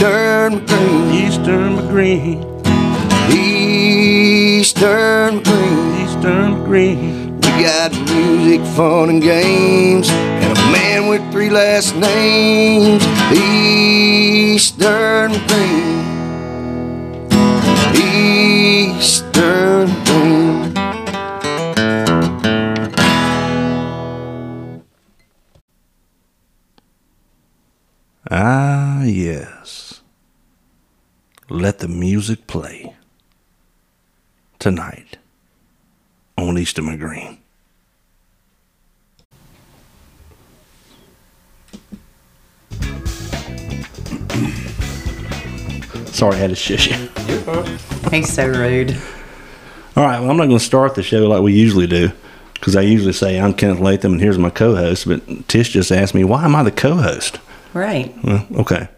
Eastern McGreen, Eastern McGreen, Eastern McGreen. Eastern McGreen. We got music, fun, and games, and a man with three last names. Eastern McGreen. Eastern Let the music play. Tonight on Eastern McGreen. Sorry, I had to shush you. He's so rude. All right, well, I'm not going to start the show like we usually do because I usually say I'm Kenneth Latham and here's my co host. But Tish just asked me, why am I the co host? Right. Well, okay.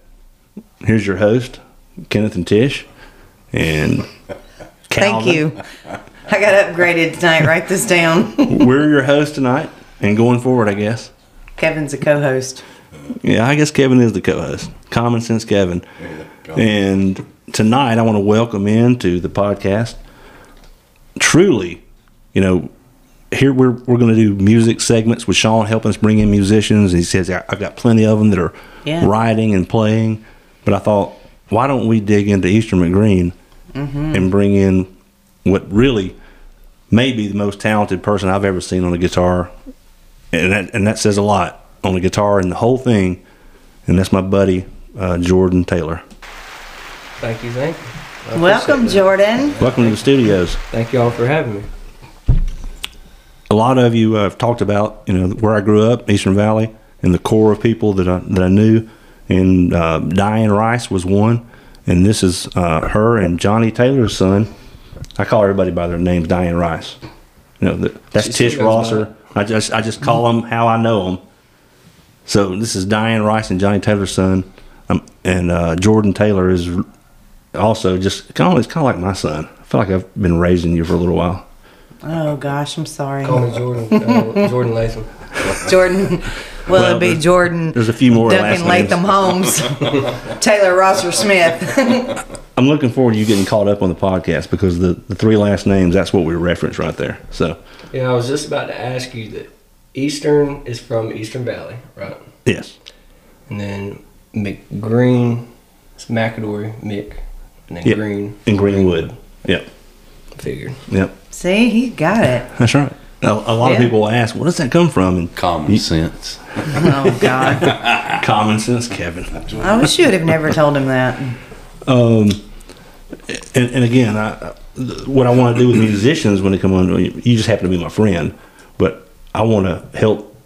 Here's your host, Kenneth and Tish. And Thank you. I got upgraded tonight. Write this down. We're your host tonight and going forward, I guess. Kevin's a co-host. Yeah, I guess Kevin is the co host. Common sense Kevin. And tonight I want to welcome into the podcast truly, you know, here we're, we're going to do music segments with Sean helping us bring in musicians. He says, "I- I've got plenty of them that are Yeah. writing and playing. But I thought, why don't we dig into Eastern McGreen and bring in what really may be the most talented person I've ever seen on a guitar. And that, and that says a lot on a guitar and the whole thing. And that's my buddy, uh, Jordan Taylor. Thank you, thank you. Welcome, that. Jordan. Welcome to the studios. Thank you all for having me. a lot of you uh, have talked about you know where I grew up, Eastern Valley, and the core of people that I that I knew. And uh, Diane Rice was one, and this is uh, her and Johnny Taylor's son. I call everybody by their names, Diane Rice. You know that, that's She Tish Rosser. I just I just call them how I know them. So this is Diane Rice and Johnny Taylor's son, um, and uh, Jordan Taylor is also just kind of it's kind of like my son. I feel like I've been raising you for a little while. Oh gosh, I'm sorry, Call me Jordan. Uh, Jordan Latham. Jordan. Well, Well, it'd be there's- Jordan. There's a few more last Duncan names. Latham Holmes, Taylor Rosser Smith. I'm looking forward to you getting caught up on the podcast because the, the three last names, that's what we reference right there. So, Yeah, I was just about to ask you that Eastern is from Eastern Valley, right? yes. And then McGreen it's McAdory, Mick, and then Yep. Green. In Greenwood. Yep. Figured. Yep. See, he got it. That's right. A, a lot of Yeah. people ask, where does that come from? And Common sense. Oh God, common sense, Kevin. I wish you would have never told him that. Um, and, and again, I, what I want to do with musicians when they come on, you just happen to be my friend, but I want to help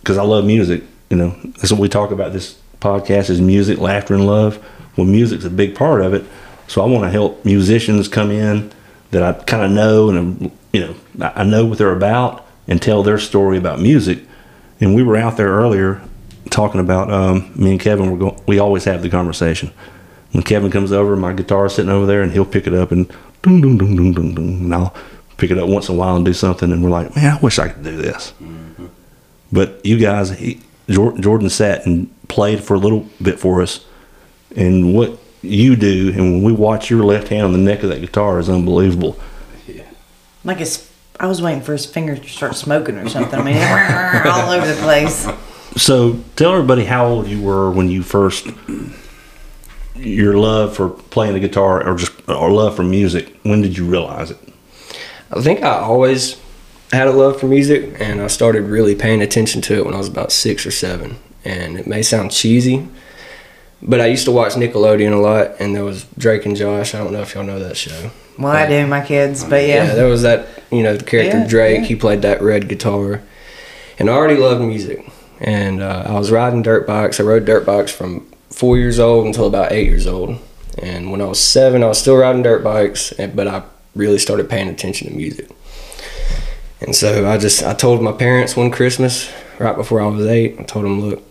because I love music. You know, that's what we talk about. This podcast is music, laughter, and love. Well, music's a big part of it. So I want to help musicians come in that I kind of know and you know I know what they're about and tell their story about music. And we were out there earlier talking about um, me and Kevin. We're going. We always have the conversation when Kevin comes over, my guitar's sitting over there, and he'll pick it up and ding, ding, ding, ding, ding, ding, and I'll pick it up once in a while and do something, and we're like, man, I wish I could do this. But you guys, he, Jordan sat and played for a little bit for us, and what you do, and when we watch your left hand on the neck of that guitar is unbelievable. Like his, I was waiting for his fingers to start smoking or something. I mean, all over the place. So tell everybody how old you were when you first your love for playing the guitar or just or love for music. When did you realize it? I think I always had a love for music, and I started really paying attention to it when I was about six or seven. And it may sound cheesy, but I used to watch Nickelodeon a lot, and there was Drake and Josh. I don't know if y'all know that show. Well, I do, my kids, but Yeah, yeah. there was that, you know, the character Yeah, Drake. yeah. He played that red guitar. And I already loved music. And uh, I was riding dirt bikes. I rode dirt bikes from four years old until about eight years old. And when I was seven, I was still riding dirt bikes, and- but I really started paying attention to music. And so I just, I told my parents one Christmas, right before I was eight, I told them, look,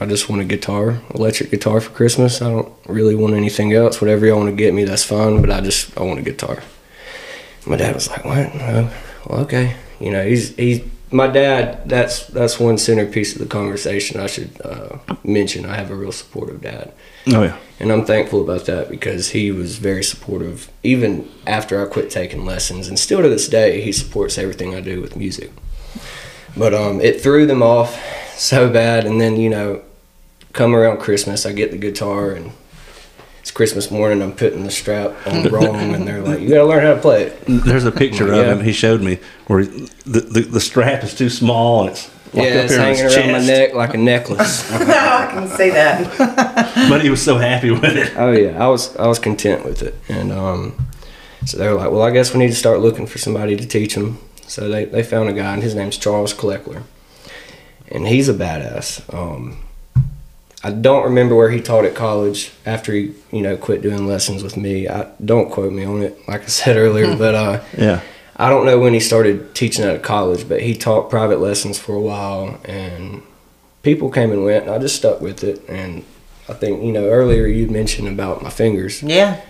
I just want a guitar, electric guitar for Christmas. I don't really want anything else. Whatever y'all want to get me, that's fine. But I just, I want a guitar. My dad was like, "What? Well, well, okay." You know, he's he my dad. That's that's one centerpiece of the conversation. I should uh, mention. I have a real supportive dad, Oh yeah. and I'm thankful about that because he was very supportive even after I quit taking lessons, and still to this day he supports everything I do with music. But um, it threw them off so bad, and then you know, come around Christmas, I get the guitar and. It's Christmas morning. I'm putting the strap on wrong, and they're like, "You gotta learn how to play it." There's a picture of Yeah. him. He showed me where he- the, the the strap is too small and it's locked yeah, up it's hanging his around my neck like a necklace. no, I can see that. But he was so happy with it. oh yeah, I was I was content with it, and um, so they were like, "Well, I guess we need to start looking for somebody to teach them." So they they found a guy, and his name's Charles Kleckler, and he's a badass. Um, I don't remember where he taught at college after he you know quit doing lessons with me. I don't quote me on it, like I said earlier, but uh, Yeah. I don't know when he started teaching at college, but he taught private lessons for a while, and people came and went. And I just stuck with it, and I think you know earlier you mentioned about my fingers. Yeah,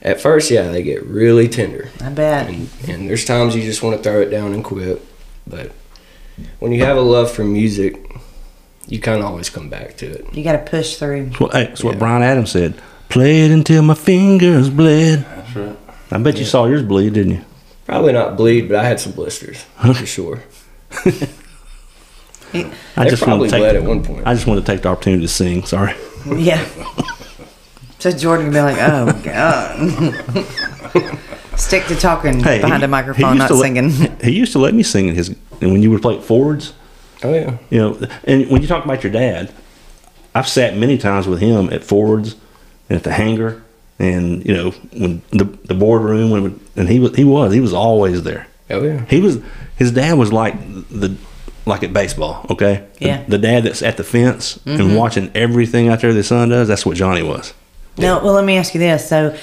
At first, yeah, they get really tender, I bet. and, and there's times you just want to throw it down and quit. But when you have a love for music, you kind of always come back to it. You got to push through. That's what, hey, that's what Yeah. Bryan Adams said. Play it until my fingers bled. That's right. I bet you saw yours bleed, didn't you? Probably not bleed, but I had some blisters for sure. I They just probably wanted to take, bled at one point. I just wanted to take the opportunity to sing. Sorry. Yeah. So Jordan would be like, "Oh God." Stick to talking Hey, behind he- a microphone, he used not to let- singing. He used to let me sing in his and when you would play forwards. oh yeah, You know, and when you talk about your dad, I've sat many times with him at forwards and at the hangar, and you know, when the the boardroom, when and he was he was he was always there. oh yeah. He was his dad was like the like at baseball, okay? Yeah. The, dad that's at the fence and mm-hmm. watching everything out there the son does. That's what Johnny was. No, well, let me ask you this. So,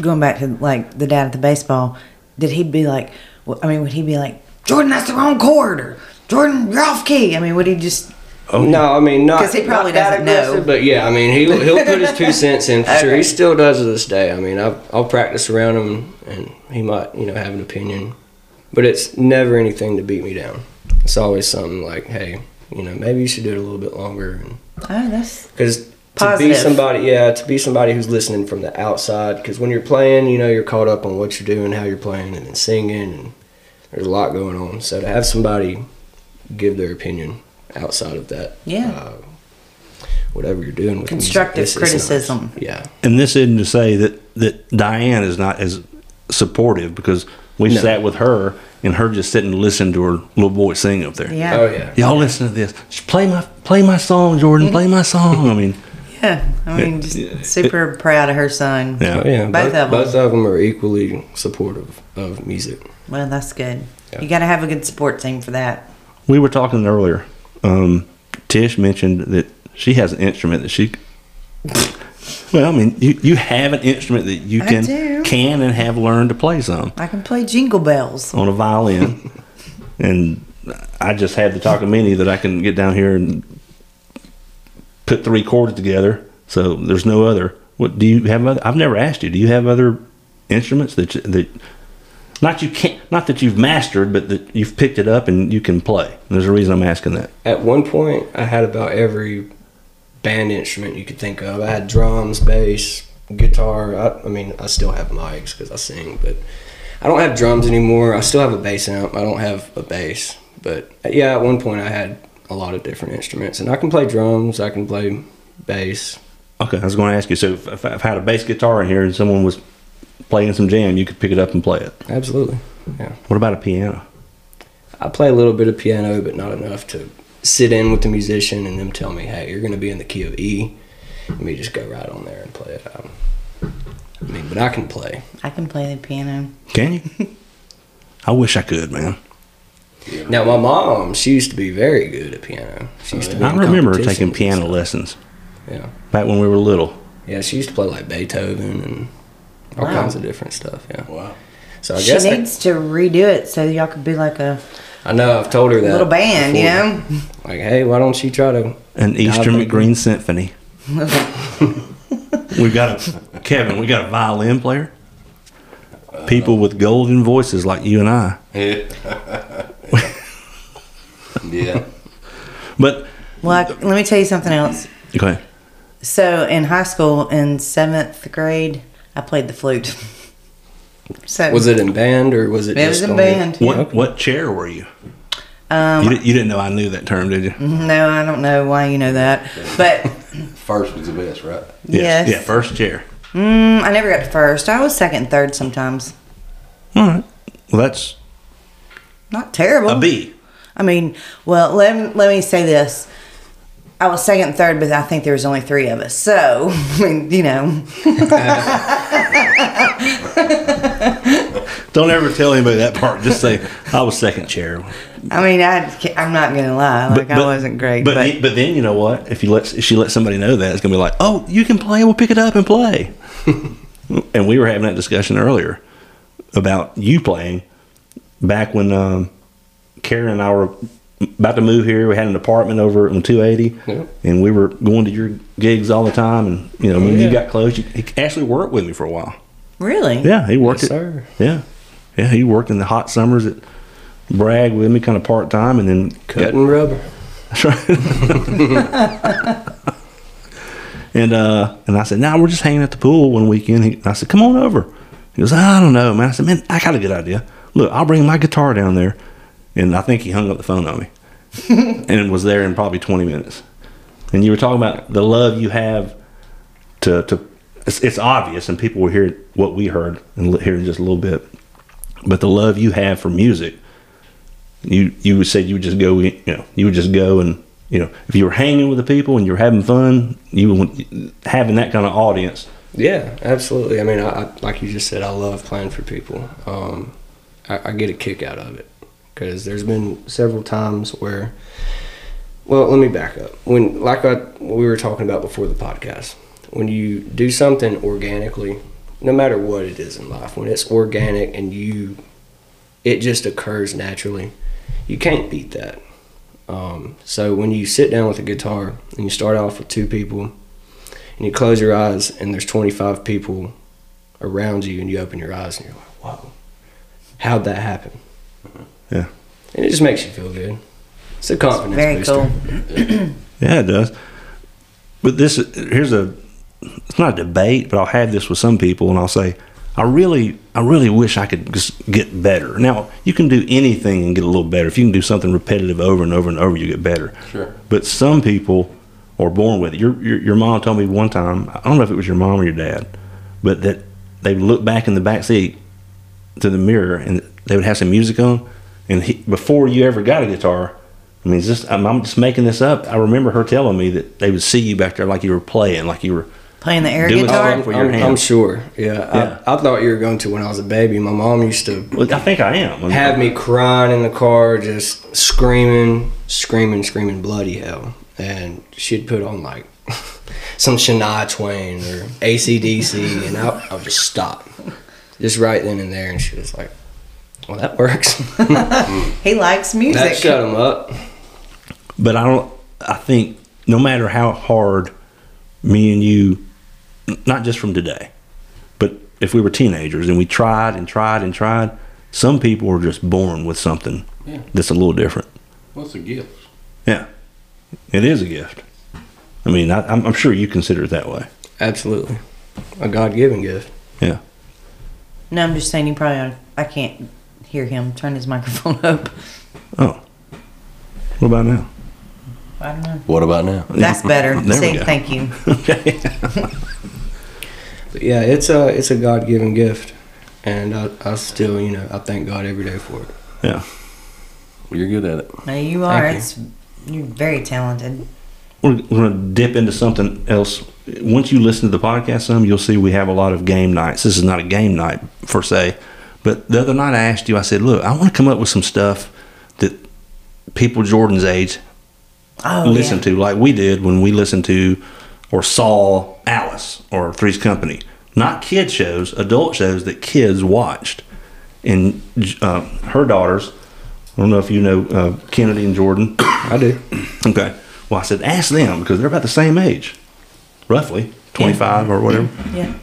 going back to like the dad at the baseball, did he be like? I mean, would he be like, Jordan, that's the wrong chord, or Jordan, you're off key? I mean, would he just? Oh No, I mean not 'Cause he probably doesn't know. But yeah, I mean he'll he'll put his two cents in for sure. He still does to this day. I mean I'll, I'll practice around him, and he might you know have an opinion, but it's never anything to beat me down. It's always something like, hey, you know maybe you should do it a little bit longer, Oh, that's because to be somebody, yeah, to be somebody who's listening from the outside. Because when you're playing, you know you're caught up on what you're doing, how you're playing, and then singing, and there's a lot going on. So to have somebody give their opinion outside of that, Yeah. uh, whatever you're doing with Constructive music, it's- it's nice. criticism. Yeah, And this isn't to say that that Diane is not as supportive because we No. sat with her and her just sitting and listening to her little boy sing up there. yeah, oh yeah, Y'all listen to this. Just play my play my song, Jordan. Play my song. I mean, yeah. I mean, just Yeah. super proud of her son. yeah. oh yeah. Both both, of 'em. both of them are equally supportive of music. Well, that's good. Yeah. You got to have a good support team for that. We were talking earlier. Um, Tish mentioned that she has an instrument that she. Well, I mean, you, you have an instrument that you can can and have learned to play some I can play jingle bells. on a violin, and I just had the Takamine that I can get down here and put three chords together. So there's no other. What do you have? Other, I've never asked you. Do you have other instruments that you- that not you can't not that you've mastered, but that you've picked it up and you can play? There's a reason I'm asking that. At one point, I had about every band instrument you could think of. I had drums, bass, guitar. I, I mean, I still have mics because I sing, but I don't have drums anymore. I still have a bass amp. I don't have a bass. But yeah, at one point, I had a lot of different instruments, and I can play drums. I can play bass. Okay, I was going to ask you. So if, if I had a bass guitar in here and someone was playing some jam, you could pick it up and play it. Absolutely. Yeah. What about a piano? I play a little bit of piano, but not enough to sit in with the musician and them tell me, "Hey, you're going to be in the key of E." Let me just go right on there and play it out. I mean, but I can play. I can play the piano. Can you? I wish I could, man. Now, my mom, she used to be very good at piano. She used to. Be I in remember her taking piano stuff. lessons Yeah, back when we were little. yeah. She used to play like Beethoven and all Wow. kinds of different stuff. Yeah. Wow. So I She guess I, needs to redo it so y'all could be like a I know I've told her that little band, you before. know? Like, hey, why don't you try to? An Eastern baby. McGreen Symphony. we got a Kevin. We got a violin player. People with golden voices like you and I. Yeah. Yeah. But Well, I, let me tell you something else. okay, So in high school, in seventh grade, I played the flute. So Was it in band or was it? It was in on- band. what what chair were you? Um, you, you didn't know I knew that term, did you? no, I don't know why you know that, but First was the best, right? yes, Yeah, first chair. Mm, I never got to first. I was second, and third sometimes. All right. Well, that's Not terrible. a B. I mean, well, let me, let me say this. I was second and third, but I think there was only three of us. So, I mean, you know, Don't ever tell anybody that part. Just say I was second chair. I mean, I, I'm not going to lie. Like, I wasn't great. But But, then- but then you know what? If you let if she let somebody know that, it's gonna be like, oh, you can play. We'll pick it up and play. and we were having that discussion earlier about you playing back when um, Karen and I were about to move here. We had an apartment over on 280, Yeah. and we were going to your gigs all the time. And you know, when yeah. you got close, you, he actually worked with me for a while. really? Yeah, he worked Yes, it. sir. Yeah, yeah, he worked in the hot summers at Bragg with me, kind of part time, and then Cutting rubber. that's right. and uh, and I said, "No, we're just hanging at the pool one weekend." He, I said, "Come on over." He goes, "I don't know, man." I said, "Man, I got a good idea. Look, I'll bring my guitar down there." And I think he hung up the phone on me, and was there in probably twenty minutes. And you were talking about the love you have to to. It's, it's obvious, and people will hear what we heard and hear in just a little bit. But the love you have for music you you said you would just go you know you would just go and you know if you were hanging with the people and you were having fun you would having that kind of audience Yeah, absolutely. I mean, I, I like you just said, I love playing for people. Um, I, I get a kick out of it because there's been several times where. Well, let me back up. When, like I, we were talking about before the podcast, when you do something organically, no matter what it is in life, when it's organic and you, it just occurs naturally, you can't beat that. Um, so when you sit down with a guitar and you start off with two people and you close your eyes and there's 25 people around you and you open your eyes and you're like, whoa, how'd that happen? Yeah. And it just makes you feel good. It's a confidence Very booster. cool. yeah it does but this here's a it's not a debate but i'll have this with some people and i'll say i really i really wish i could just get better now you can do anything and get a little better if you can do something repetitive over and over and over you get better Sure. But some people are born with it. Your, your your mom told me one time. I don't know if it was your mom or your dad, but that they would look back in the back seat to the mirror and they would have some music on. And he, before you ever got a guitar, I mean, it's just I'm, I'm just making this up. I remember her telling me that they would see you back there like you were playing, like you were. Playing the air Do it guitar. for your I'm, I'm sure. Yeah. Yeah. I, I thought you were going to when I was a baby. My mom used to Well, I think I am. have me crying in the car, just screaming, screaming, screaming bloody hell. And she'd put on like some Shania Twain or ACDC, and I, I would just stop. Just right then and there. And she was like, well, that works. He likes music. that shut him up. but I don't. I think no matter how hard me and you, not just from today, but if we were teenagers and we tried and tried and tried, some people are just born with something Yeah. that's a little different. What's a gift? Yeah, it is a gift. I mean, I, I'm, I'm sure you consider it that way. Absolutely. A God given gift. Yeah. No, I'm just saying you probably. ought- I can't hear him. Turn his microphone up. Oh, what about now? I don't know. What about now? That's better. There we See, go. thank you. Okay. But yeah, it's a it's a God given gift. And I, I still, you know, I thank God every day for it. yeah. You're good at it. No, you are. Thank you. It's you're very talented. We're, we're going to dip into something else. Once you listen to the podcast some, you'll see we have a lot of game nights. This is not a game night per se, but the other night I asked you, I said, look, I want to come up with some stuff that people Jordan's age Oh, listen yeah. to, like we did when we listened to or saw Alice or Three's Company. Not kid shows, adult shows that kids watched. And uh, her daughters, I don't know if you know uh, Kennedy and Jordan. I do. Okay. Well, I said, ask them because they're about the same age, roughly 25 or whatever. Yeah.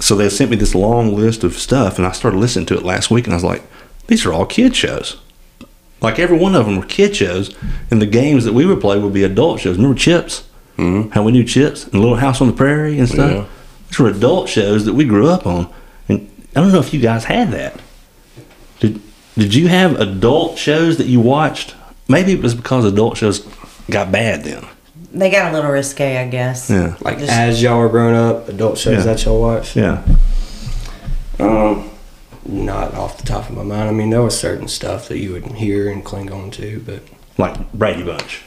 So they sent me this long list of stuff, and I started listening to it last week, and I was like, these are all kid shows. like every one of them were kid shows, and the games that we would play would be adult shows. Remember Chips? Mm-hmm. How we knew Chips and Little House on the Prairie and stuff. Yeah. These were adult shows that we grew up on, and I don't know if you guys had that. Did Did you have adult shows that you watched? Maybe it was because adult shows got bad then. They got a little risque, I guess. Yeah. Like Just- as y'all were growing up, adult shows Yeah. that y'all watched? Yeah. Um, not off the top of my mind. I mean, there was certain stuff that you would hear and cling on to, but Like Brady Bunch.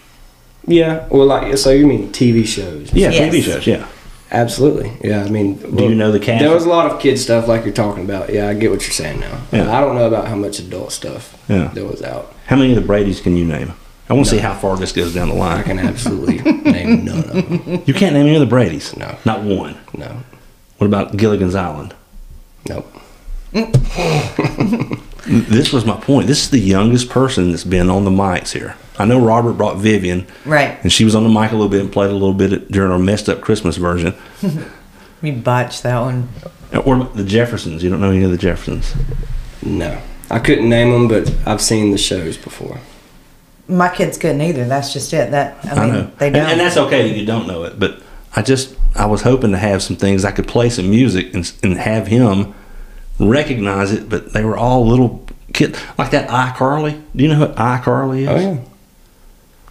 yeah. Well, like so you mean TV shows? Yeah, Yes. TV shows. Yeah. absolutely. Yeah, I mean, Do you know the cast? There was a lot of kid stuff like you're talking about. Yeah, I get what you're saying now. Yeah. I don't know about how much adult stuff Yeah. that was out. How many of the Brady's can you name? I want to see how far this goes down the line. I can absolutely name none of them. You can't name any of the Brady's. No. Not one. No, What about Gilligan's Island? nope. This was my point. This is the youngest person that's been on the mics here. I know Robert brought Vivian, Right. and she was on the mic a little bit and played a little bit during our messed up Christmas version. We botched that one. Uh, or the Jeffersons. You don't know any of the Jeffersons? No, I couldn't name them, but I've seen the shows before. My kids couldn't either. That's just it. That I mean, they And, don't. and that's okay that you don't know it, but I just I was hoping to have some things I could play some music and, and have him recognize it. But they were all little kid like that iCarly. Do you know what iCarly is? Oh yeah.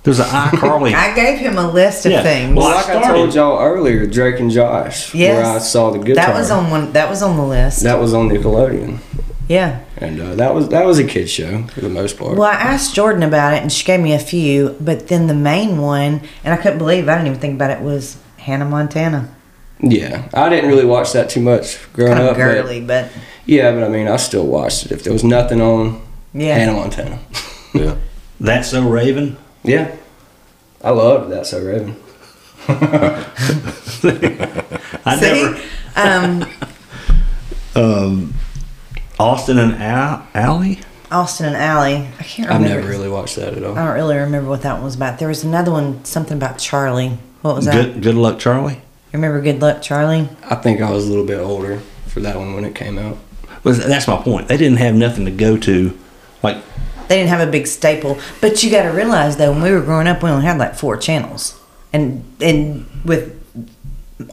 There's an iCarly. I gave him a list of Yeah. things. Well, Well, I like I, told y'all earlier, Drake and Josh, Yes. where I saw the guitar. that was on one. That was on the list. That was on Nickelodeon, yeah. and uh, that was that was a kid show for the most part. Well, I asked Jordan about it, and she gave me a few. But then the main one, and I couldn't believe I didn't even think about it, was Hannah Montana. Yeah, I didn't really watch that too much growing Kind up. of girly, but, But, yeah, but I mean, I still watched it. If there was nothing on yeah. Hannah Montana, Yeah. That's so Raven. yeah, I loved that. So Raven. I See, never um, Austin and Al- Ally. Austin and Ally. I can't remember. I've remember. never really watched that at all. I don't really remember what that one was about. There was another one, something about Charlie. What was that? Good Good luck, Charlie. You Remember Good Luck Charlie? I think I was a little bit older for that one when it came out. But that's my point. They didn't have nothing to go to. Like They didn't have a big staple, but you got to realize though, when we were growing up, we only had like four channels, and and with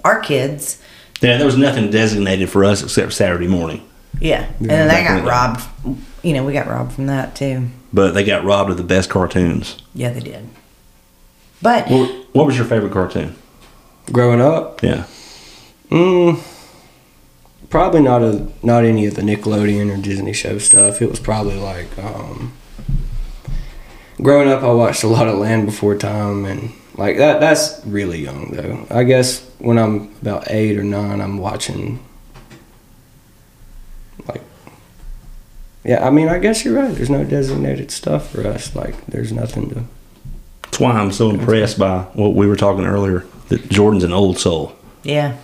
our kids, yeah, there was nothing designated for us except Saturday morning. Yeah, and then they got the day. robbed. You know, we got robbed from that too. But they got robbed of the best cartoons. Yeah, they did. But What, what was your favorite cartoon? Growing up, Yeah. mm, probably not a not any of the Nickelodeon or Disney show stuff. It was probably like um, growing up. I watched a lot of Land Before Time and like that. That's really young though. I guess when I'm about eight or nine, I'm watching Yeah, I mean, I guess you're right. There's no designated stuff for us. Like, there's nothing to. That's why I'm so impressed by what we were talking earlier. That Jordan's an old soul. yeah,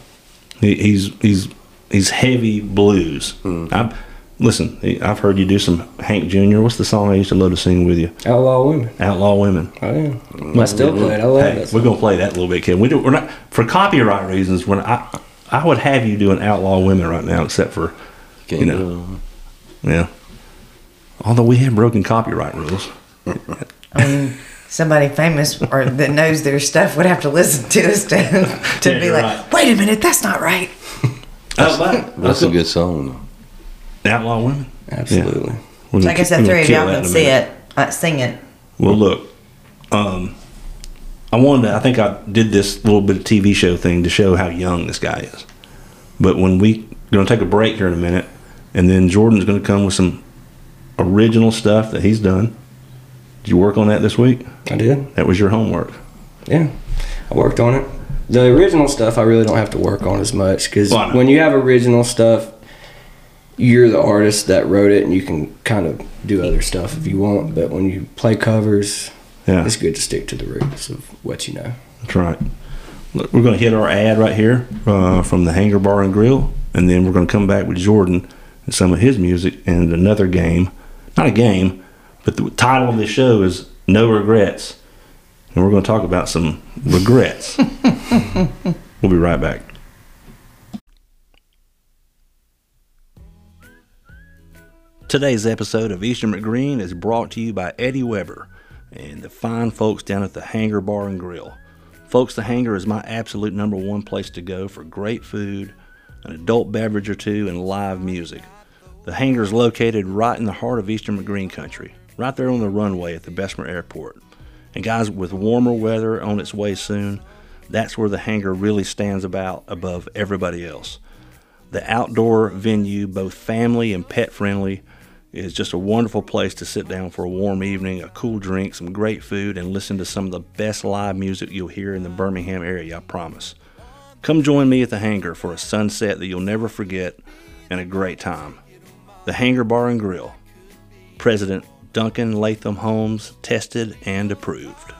He, he's he's he's heavy blues. Hmm. I listen. I've heard you do some Hank Jr. What's the song I used to love to sing with you? Outlaw women. Outlaw Women. Oh yeah, mm-hmm. I still play it. I love Hey, that. we're gonna play that a little bit, Kevin. We do, we're not for copyright reasons. When I I would have you doing Outlaw Women right now, except for Can't You know. do yeah. Although we have broken copyright rules. I mean, somebody famous or that knows their stuff would have to listen to us to to Yeah, be like, right. wait a minute, that's not right. Oh, but That's a good song. Outlaw Women. Absolutely. We're So I guess ki- three of y'all can in see it, uh, sing it. Well, look, um, I wanted to, I think I did this little bit of TV show thing to show how young this guy is. But when we're going to take a break here in a minute, and then Jordan's going to come with some original stuff that he's done. Did you work on that this week? I did. That was your homework. Yeah, I worked on it. The original stuff I really don't have to work on as much because Well, when you have original stuff, you're the artist that wrote it, and you can kind of do other stuff if you want. But when you play covers, Yeah, it's good to stick to the roots of what you know. that's right. Look, we're going to hit our ad right here uh, from the Hangar Bar and Grill, and then we're going to come back with Jordan and some of his music and another game. Not a game, but the title of this show is No Regrets. And we're going to talk about some regrets. we'll be right back. Today's episode of Eastern McGreen is brought to you by Eddie Weber and the fine folks down at the Hangar Bar and Grill. Folks, the Hangar is my absolute number one place to go for great food, an adult beverage or two, and live music. The hangar is located right in the heart of Eastern McGreen country, right there on the runway at the Bessemer Airport. And guys, with warmer weather on its way soon, that's where the hangar really stands about above everybody else. The outdoor venue, both family and pet friendly, is just a wonderful place to sit down for a warm evening, a cool drink, some great food, and listen to some of the best live music you'll hear in the Birmingham area, I promise. Come join me at the Hangar for a sunset that you'll never forget and a great time. The Hangar Bar and Grill. President Duncan Latham Holmes, tested and approved.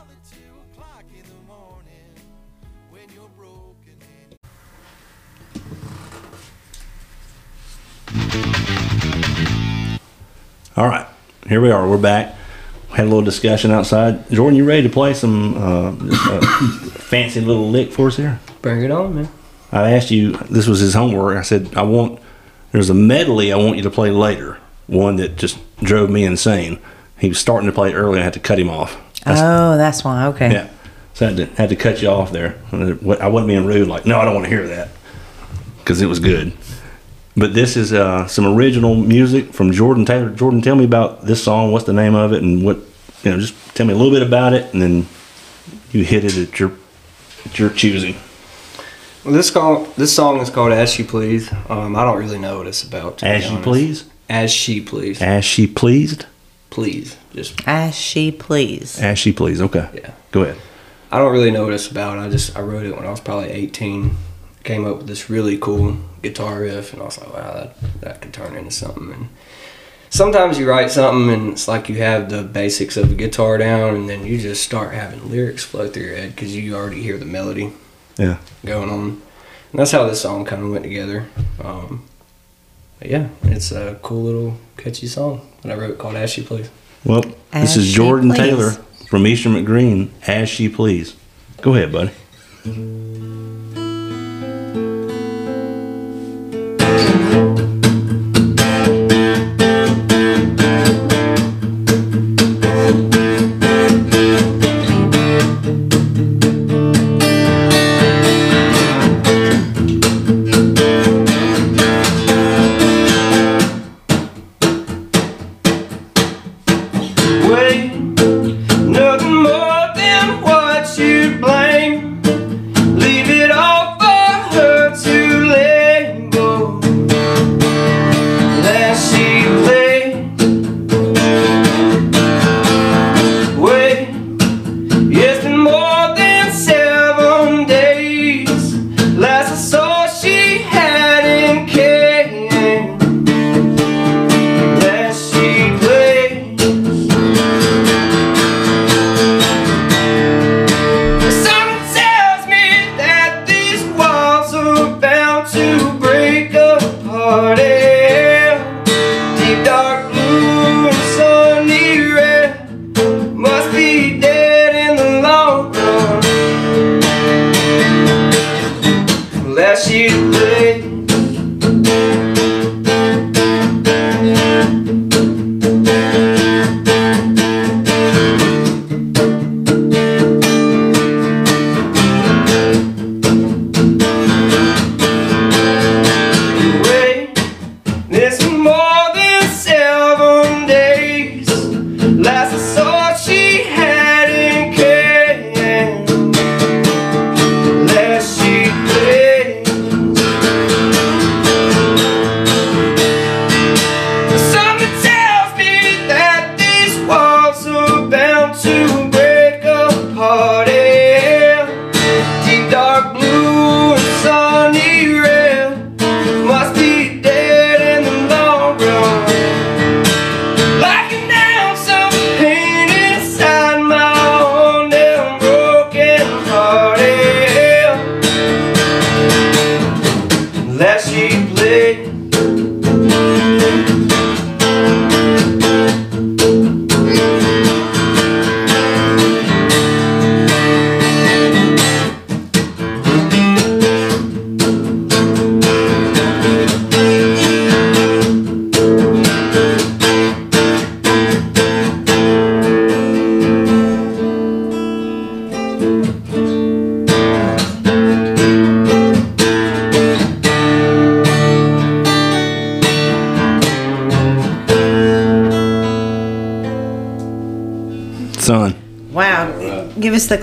All right, here we are. We're back. Had a little discussion outside. Jordan, you ready to play some uh, uh, fancy little lick for us here? Bring it on, man. I asked you. This was his homework. I said I want. There's a medley I want you to play later. One that just drove me insane. He was starting to play early. I had to cut him off. That's- oh, that's why. Okay. yeah. So I had to, had to cut you off there. I wasn't being rude. Like, no, I don't want to hear that because it was good. But this is uh, some original music from Jordan Taylor. Jordan, tell me about this song. What's the name of it, and what you know? Just tell me a little bit about it, and then you hit it at your at your choosing. Well, this song, this song is called "As She Please." Um, I don't really know what it's about. to be As you please, As she please. as she pleased, Please, just As she please. as she pleased. Okay, yeah. go ahead. I don't really know what it's about. I just I wrote it when I was probably 18. Came up with this really cool guitar riff, and I was like, wow, that that could turn into something. And sometimes you write something, and it's like you have the basics of the guitar down, and then you just start having lyrics flow through your head because you already hear the melody Yeah. going on. And that's how this song kind of went together. Um, but yeah, it's a cool little catchy song that I wrote called "As She Please." Well, As this is Jordan please. Taylor from Eastern McGreen. As she please. Go ahead, buddy.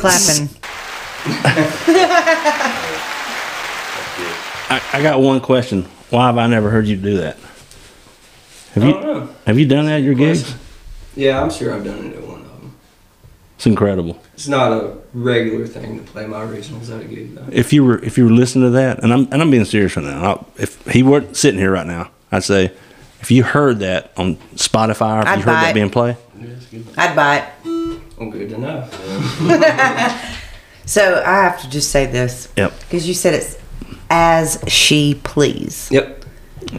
Clapping. I, I got one question. Why have I never heard you do that? Have you don't know. have you done that at your gigs? Yeah, I'm sure I've done it at one of them. It's incredible. It's not a regular thing to play my originals at a gig though. If you were if you were listening to that, and I'm and I'm being serious right now. I, if he weren't sitting here right now, I'd say, if you heard that on Spotify, or if I'd you heard that it. being played, I'd buy it. Well, good to know. So I have to just say this. Yep. Because you said it's as she please. Yep.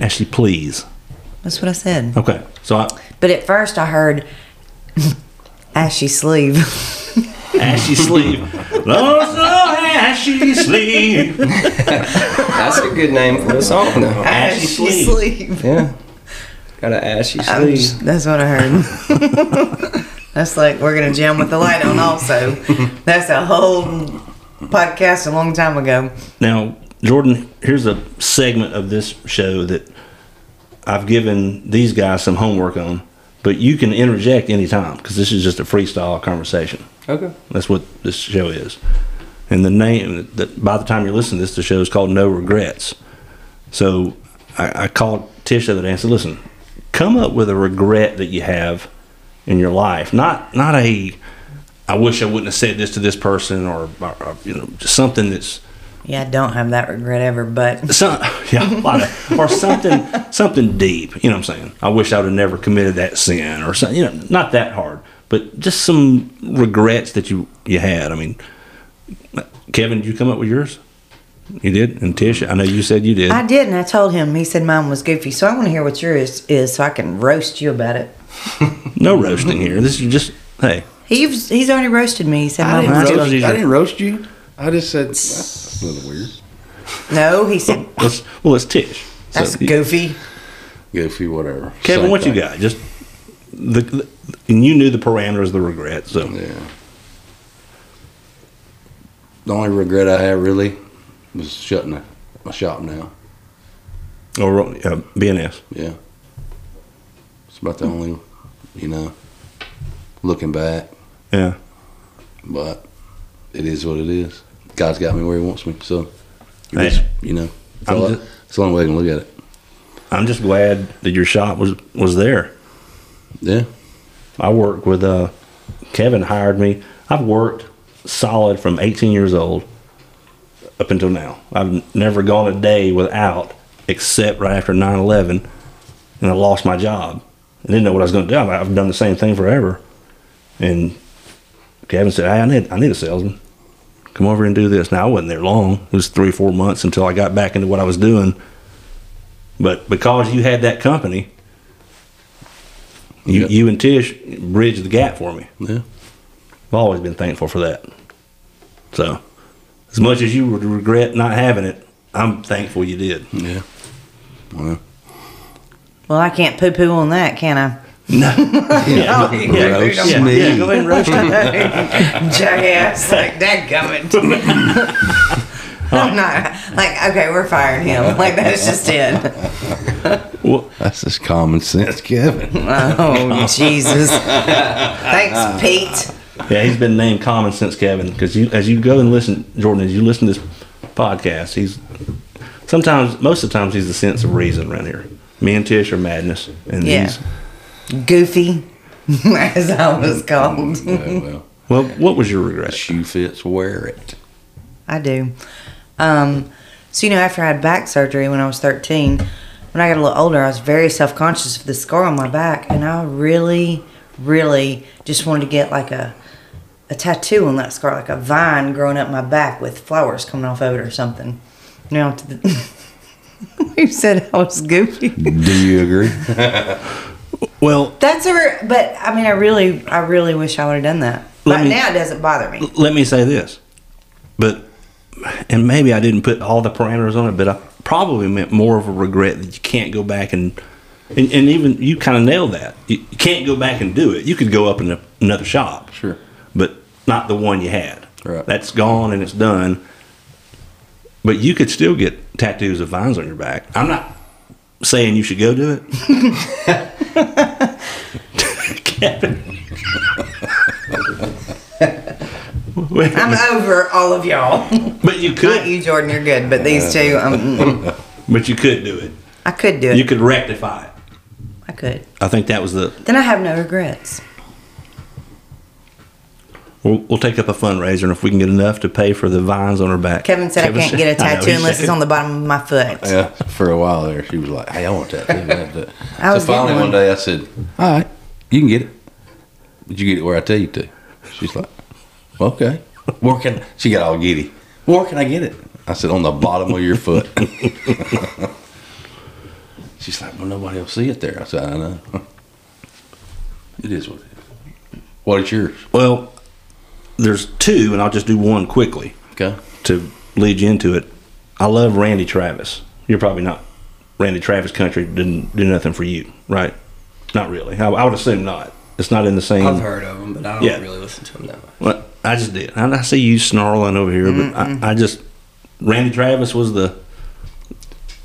As she please. That's what I said. Okay, so I, But at first I heard ashy sleeve. ashy sleeve. No, so ashy sleeve. That's a good name for a song though. Ashy sleeve. Yeah. Got an ashy I'm sleeve. just- that's what I heard. That's like we're gonna jam with the light on. Also, that's a whole podcast a long time ago. Now, Jordan, here's a segment of this show that I've given these guys some homework on, but you can interject anytime because this is just a freestyle conversation. Okay. That's what this show is. And the name that by the time you're listening to this, the show is called No Regrets. So I, I called Tish the other day and said, "Listen, come up with a regret that you have in your life. Not not a I wish I wouldn't have said this to this person, or, or, you know, just something that's Yeah, I don't have that regret ever, but some, yeah, a lot of, or something, something deep. You know what I'm saying? I wish I would have never committed that sin, or something. You know, not that hard, but just some regrets that you you had. I mean, Kevin, did you come up with yours? You did, and Tish, I know you said you did. I did, and I told him. He said mine was goofy, so I want to hear what yours is, so I can roast you about it. No roasting here. This is just hey. He's he's already roasted me. He said I didn't, roast- roast, you. I didn't roast you. I just said that's a little weird. No, he said Let's well, it's Tish. So, that's goofy. Goofy, whatever. Kevin, Same what you got? Just the, the and you knew the parameters of the regret. So Yeah. The only regret I have really was shutting the, my shop now. or uh, BNS. Yeah. About the only, you know, looking back, Yeah. but it is what it is. God's got me where He wants me, so Hey. it's, you know, it's, all, just- it's the only way I can look at it. I'm just glad that your shop was was there. Yeah. I work with uh, Kevin hired me. I've worked solid from 18 years old up until now. I've never gone a day without, except right after 9/11, and I lost my job. I didn't know what I was going to do. I've done the same thing forever. And Kevin said, "Hey, I need I need a salesman. Come over and do this." Now I wasn't there long. It was three four months until I got back into what I was doing. But because you had that company, you Yep. you and Tish bridged the gap for me. Yeah. I've always been thankful for that. So, as much as you would regret not having it, I'm thankful you did. Yeah. Well, Well, I can't poo poo on that, can I? yeah, Oh, yeah, yeah, roast yeah, me. yeah, go ahead and roast it. Jackass, like that coming. I'm not like okay, we're firing him. Like that's just it. Well, that's just common sense, Kevin. Oh Jesus! Thanks, Pete. yeah, he's been named common sense Kevin because you, as you go and listen, Jordan, as you listen to this podcast, he's sometimes, most of the times, he's the sense of reason around here. Me and Tish are madness, and Yeah. he's Goofy, as I was called. Yeah, well, well. What was your regret? shoe fits, wear it. I do. Um, so you know, after I had back surgery when I was 13, when I got a little older, I was very self conscious of the scar on my back, and I really, really just wanted to get like a a tattoo on that scar, like a vine growing up my back with flowers coming off of it or something. Now, to the, you said I was goofy. Do you agree? Well, That's a, re- but I mean, I really, I really wish I would have done that. Let But me- now it doesn't bother me. let me say this, but and maybe I didn't put all the parameters on it, but I probably meant more of a regret that you can't go back and and, and even you kind of nailed that. You, you can't go back and do it. You could go up in a, another shop, Sure. but not the one you had. Right. That's gone and it's done. But you could still get tattoos of vines on your back. I'm not saying you should go do it. Kevin. I'm over all of y'all. but you Not could. you, Jordan. You're good, but these two, um, mm, But you could do it. I could do it. You could rectify it. I could. I think that was the. Then I have no regrets. We'll, we'll take up a fundraiser, and if we can get enough to pay for the vines on her back. Kevin said I can't get a tattoo he unless said it's on the bottom of my foot. Yeah, for a while there, she was like, "Hey, I want that." too, that, that." I was so finally, getting one one. day, I said, "All right, you can get it, but you get it where I tell you to." She's like, "Okay." Where can she got all giddy? Where can I get it? I said, "On the bottom of your foot." She's like, "Well, nobody will see it there." I said, "I know." It is what it is. What is yours? Well, there's two, and I'll just do one quickly Okay. to lead you into it. I love Randy Travis. You're probably not Randy Travis country. Didn't do nothing for you, right? Not really. I, I would assume not. It's not in the same. I've heard of them, but I don't Yeah. really listen to them that much. Well, I just did. And I see you snarling over here, but I, I just Randy Travis was the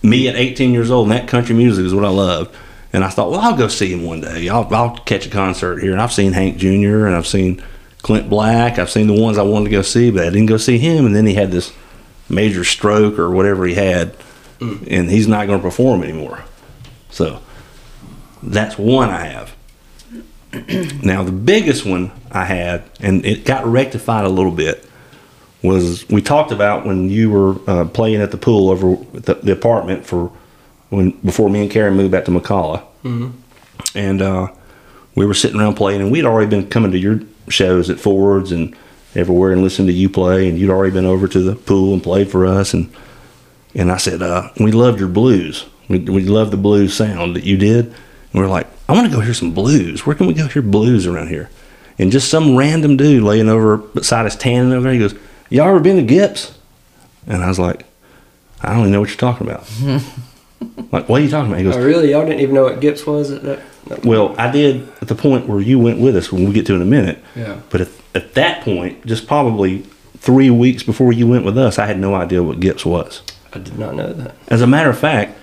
me at 18 years old, and that country music is what I love. And I thought, well, I'll go see him one day. I'll, I'll catch a concert here. And I've seen Hank Jr. and I've seen Clint Black. I've seen the ones I wanted to go see, but I didn't go see him. And then he had this major stroke or whatever he had, and he's not going to perform anymore. So that's one I have. Now the biggest one I had, and it got rectified a little bit, was we talked about when you were uh, playing at the pool over the, the apartment for when before me and Karen moved back to McCalla, and uh, we were sitting around playing, and we'd already been coming to your shows at Ford's and everywhere and listening to you play, and you'd already been over to the pool and played for us, and and I said uh, we loved your blues, we we loved the blues sound that you did, and we are like, I want to go hear some blues. Where can we go hear blues around here? And just some random dude laying over beside us tanning over there, he goes, Y'all ever been to Gips? And I was like, I don't even know what you're talking about. like, what are you talking about? He goes, Oh, really? Y'all didn't even know what Gips was at that? That Well, I did at the point where you went with us when we get to in a minute. Yeah. But at, at that point, just probably three weeks before you went with us, I had no idea what Gips was. I did not know that. As a matter of fact,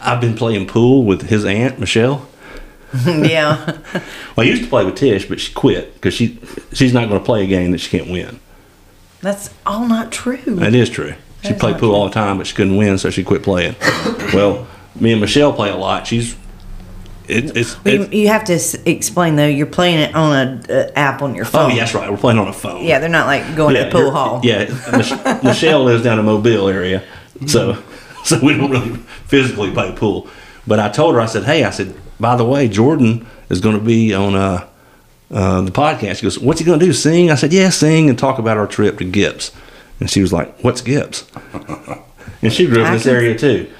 I've been playing pool with his aunt, Michelle. yeah. Well, I used to play with Tish, but she quit because she she's not going to play a game that she can't win. That's all not true. That is true. She That is played pool true. all the time, but she couldn't win, so she quit playing. well, me and Michelle play a lot. She's it, it's, it's you have to s- explain though. You're playing it on a uh, app on your oh phone. yeah, that's right. We're playing on a phone. Yeah, they're not like going to the pool hall. Yeah, Mich- Michelle lives down in Mobile area, so so we don't really physically play pool. But I told her, I said, hey, I said, by the way, Jordan is going to be on uh, uh, the podcast. She goes, what's he going to do? Sing? I said, yeah, sing and talk about our trip to Gips. And she was like, what's Gips? and she grew up in this area too.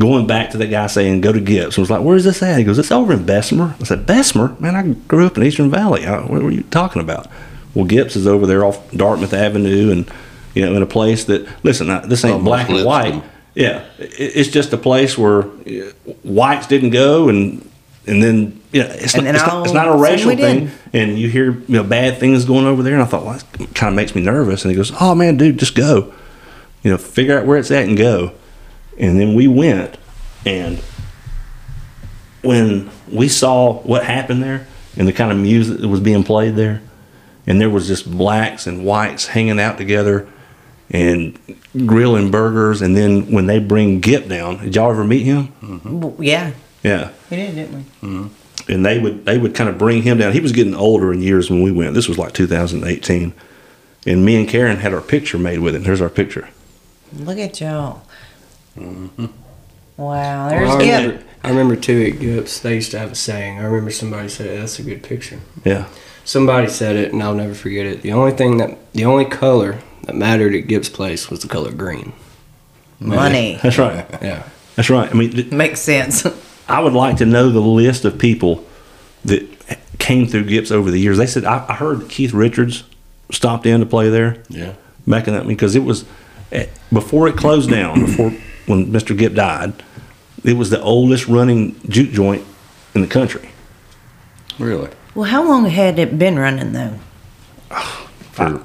Going back to that guy saying, go to Gips. I was like, where's this at? He goes, it's over in Bessemer. I said, Bessemer? Man, I grew up in Eastern Valley. I, what were you talking about? Well, Gips is over there off Dartmouth Avenue and, you know, in a place that, listen, I- this ain't Almost black and Lipscomb. white. Yeah. It, it's just a place where uh, whites didn't go and, and then, you know, it's, And not, then it's, not, it's not a of a sudden racial thing. And you hear, you know, bad things going over there. And I thought, well, that kind of makes me nervous. And he goes, oh, man, dude, just go. You know, figure out where it's at and go. And then we went, and when we saw what happened there and the kind of music that was being played there, and there was just blacks and whites hanging out together and grilling burgers, and then when they bring Gip down, did y'all ever meet him? W- Yeah, Yeah, we did, didn't we? Mm-hmm. and they would they would kind of bring him down. He was getting older in years when we went. This was like 2018, and me and Karen had our picture made with him. Here's our picture. Look at y'all. Mm-hmm. Wow, there's Well, I, Gip. remember, I remember too at Gips, they used to have a saying. I remember somebody said, that's a good picture. Yeah, Somebody said it, and I'll never forget it. The only thing that, the only color that mattered at Gips Place was the color green. Money that's right. Yeah. That's right. I mean, th- makes sense. I would like to know the list of people that came through Gips over the years. They said I, I heard Keith Richards stopped in to play there Yeah. back in that because it was eh, before it closed down. Before when Mr. Gip died, it was the oldest running juke joint in the country. Really? well, how long had it been running though? For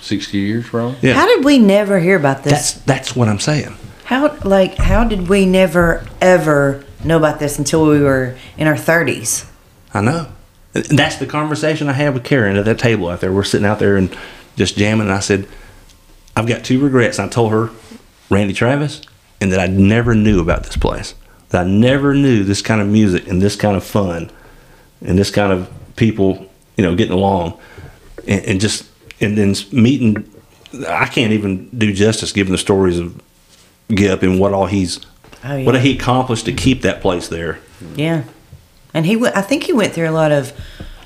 60 years, probably. Yeah. How did we never hear about this? That's that's what I'm saying. How like how did we never ever know about this until we were in our thirties? I know. And That's the conversation I had with Karen at that table out there. We're sitting out there and just jamming. And I said, I've got two regrets. And I told her, Randy Travis, and that I never knew about this place. That I never knew this kind of music and this kind of fun and this kind of people, you know, getting along. And, and just, and then meeting, I can't even do justice given the stories of Gip and what all he's, Oh, yeah. what he accomplished to keep that place there. Yeah, and he went. I think he went through a lot of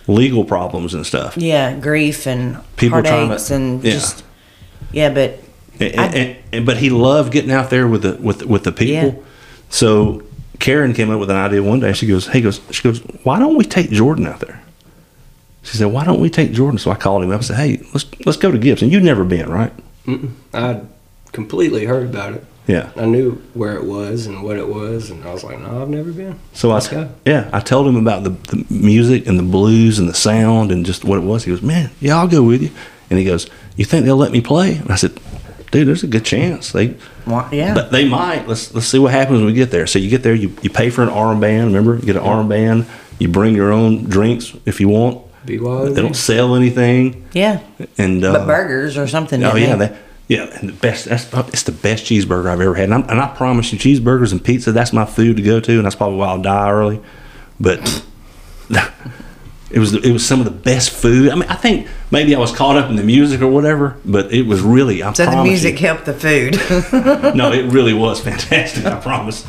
Legal problems and stuff. yeah grief and People trying to- heartaches and yeah. just yeah. But And, I- and, and, but he loved getting out there with the with with the people. Yeah. So Karen came up with an idea one day. She goes, "He goes, she goes, why don't we take Jordan out there?" She said, "Why don't we take Jordan?" So I called him up and said, "Hey, let's let's go to Gibson. You've never been, right?" Mm-mm. I completely heard about it. Yeah. I knew where it was and what it was, and I was like, no, I've never been. So I Let's go. yeah, I told him about the, the music and the blues and the sound and just what it was. He goes, "Man, yeah, I'll go with you." And he goes, "You think they'll let me play?" And I said, "Dude, there's a good chance they." wha- yeah, But they might. Let's let's see what happens when we get there. So you get there, you, you pay for an armband. Remember, you get an armband. You bring your own drinks if you want. Be wild. They don't sell anything. yeah. And uh, But burgers or something. Oh yeah, they? they, yeah. And the best. That's it's the best cheeseburger I've ever had. And, I'm, and I promise you, cheeseburgers and pizza. That's my food to go to, and that's probably why I'll die early. But it was it was some of the best food. I mean, I think maybe I was caught up in the music or whatever, but it was really. I so the music You, helped the food. no, it really was fantastic. I promise.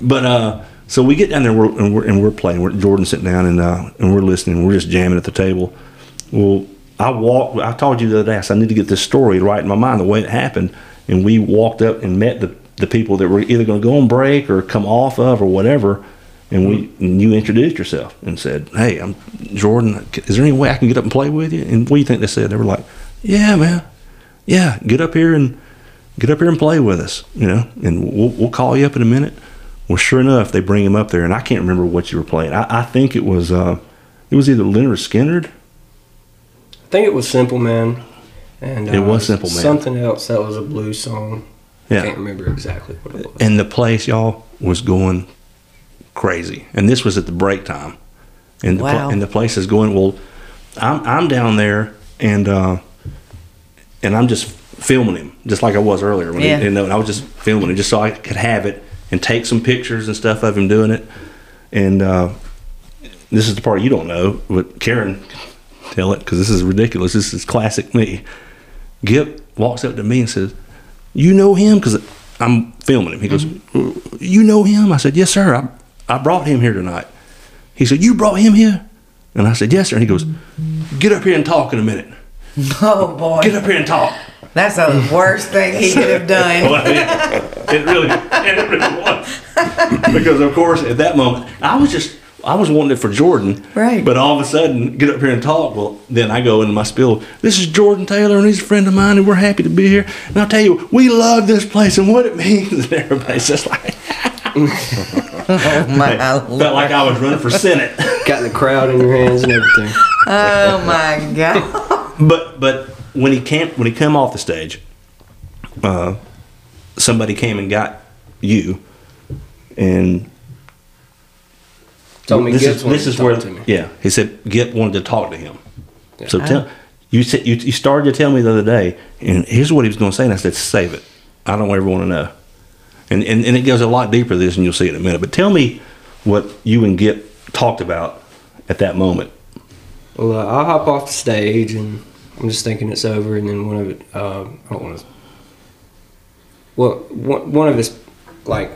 But uh, so we get down there and we're, and we're, and we're playing. We're Jordan's sitting down and uh, and we're listening. We're just jamming at the table. Well, I walked. I told you the other day. I said I need to get this story right in my mind the way it happened. And we walked up and met the the people that were either going to go on break or come off of or whatever. And we and you introduced yourself and said, "Hey, I'm Jordan. Is there any way I can get up and play with you?" And what do you think they said? They were like, "Yeah, man. Yeah, get up here and." get up here and play with us, you know, and we'll, we'll call you up in a minute. Well, sure enough, they bring him up there, and I can't remember what you were playing. I, I think it was uh, it was either Lynyrd Skynyrd. I think it was Simple Man. And It uh, was Simple Man. Something else that was a blues song. Yeah. Can't remember exactly what it was. and the place, y'all, was going crazy. And this was at the break time, and the, Wow. and the place is going. Well, I'm I'm down there, and uh, and I'm just filming him, just like I was earlier. When Yeah. he, you know, and I was just filming him just so I could have it and take some pictures and stuff of him doing it. And uh, this is the part you don't know, but Karen, tell it because this is ridiculous. This is classic me. Gip walks up to me and says, "You know him?" Because I'm filming him. He goes, "You know him?" I said, "Yes, sir. I I brought him here tonight." He said, "You brought him here?" And I said, "Yes, sir." And he goes, "Get up here and talk in a minute. oh boy, Get up here and talk." that's the worst thing he could have done. Well, it, it really, it really was. Because of course, at that moment, I was just, I was wanting it for Jordan. Right. But all of a sudden, get up here and talk. Well, then I go into my spiel. This is Jordan Taylor, and he's a friend of mine, and we're happy to be here. And I'll tell you, we love this place and what it means. And everybody's just like, Oh my felt lord. like I was running for Senate. Got the crowd in your hands and everything. Oh my god. but but when he came when he come off the stage, uh, somebody came and got you, and Told me this Gibbs is wanted this is talk where to me. yeah he said Gip wanted to talk to him. So tell you said you, you started to tell me the other day, and here's what he was going to say, and I said save it. I don't ever want to know, and, and and it goes a lot deeper than this, and you'll see in a minute. But tell me what you and Gip talked about at that moment. Well, uh, I'll hop off the stage and I'm just thinking it's over, and then one of it, uh, I don't want to. Well, one, one of his, like,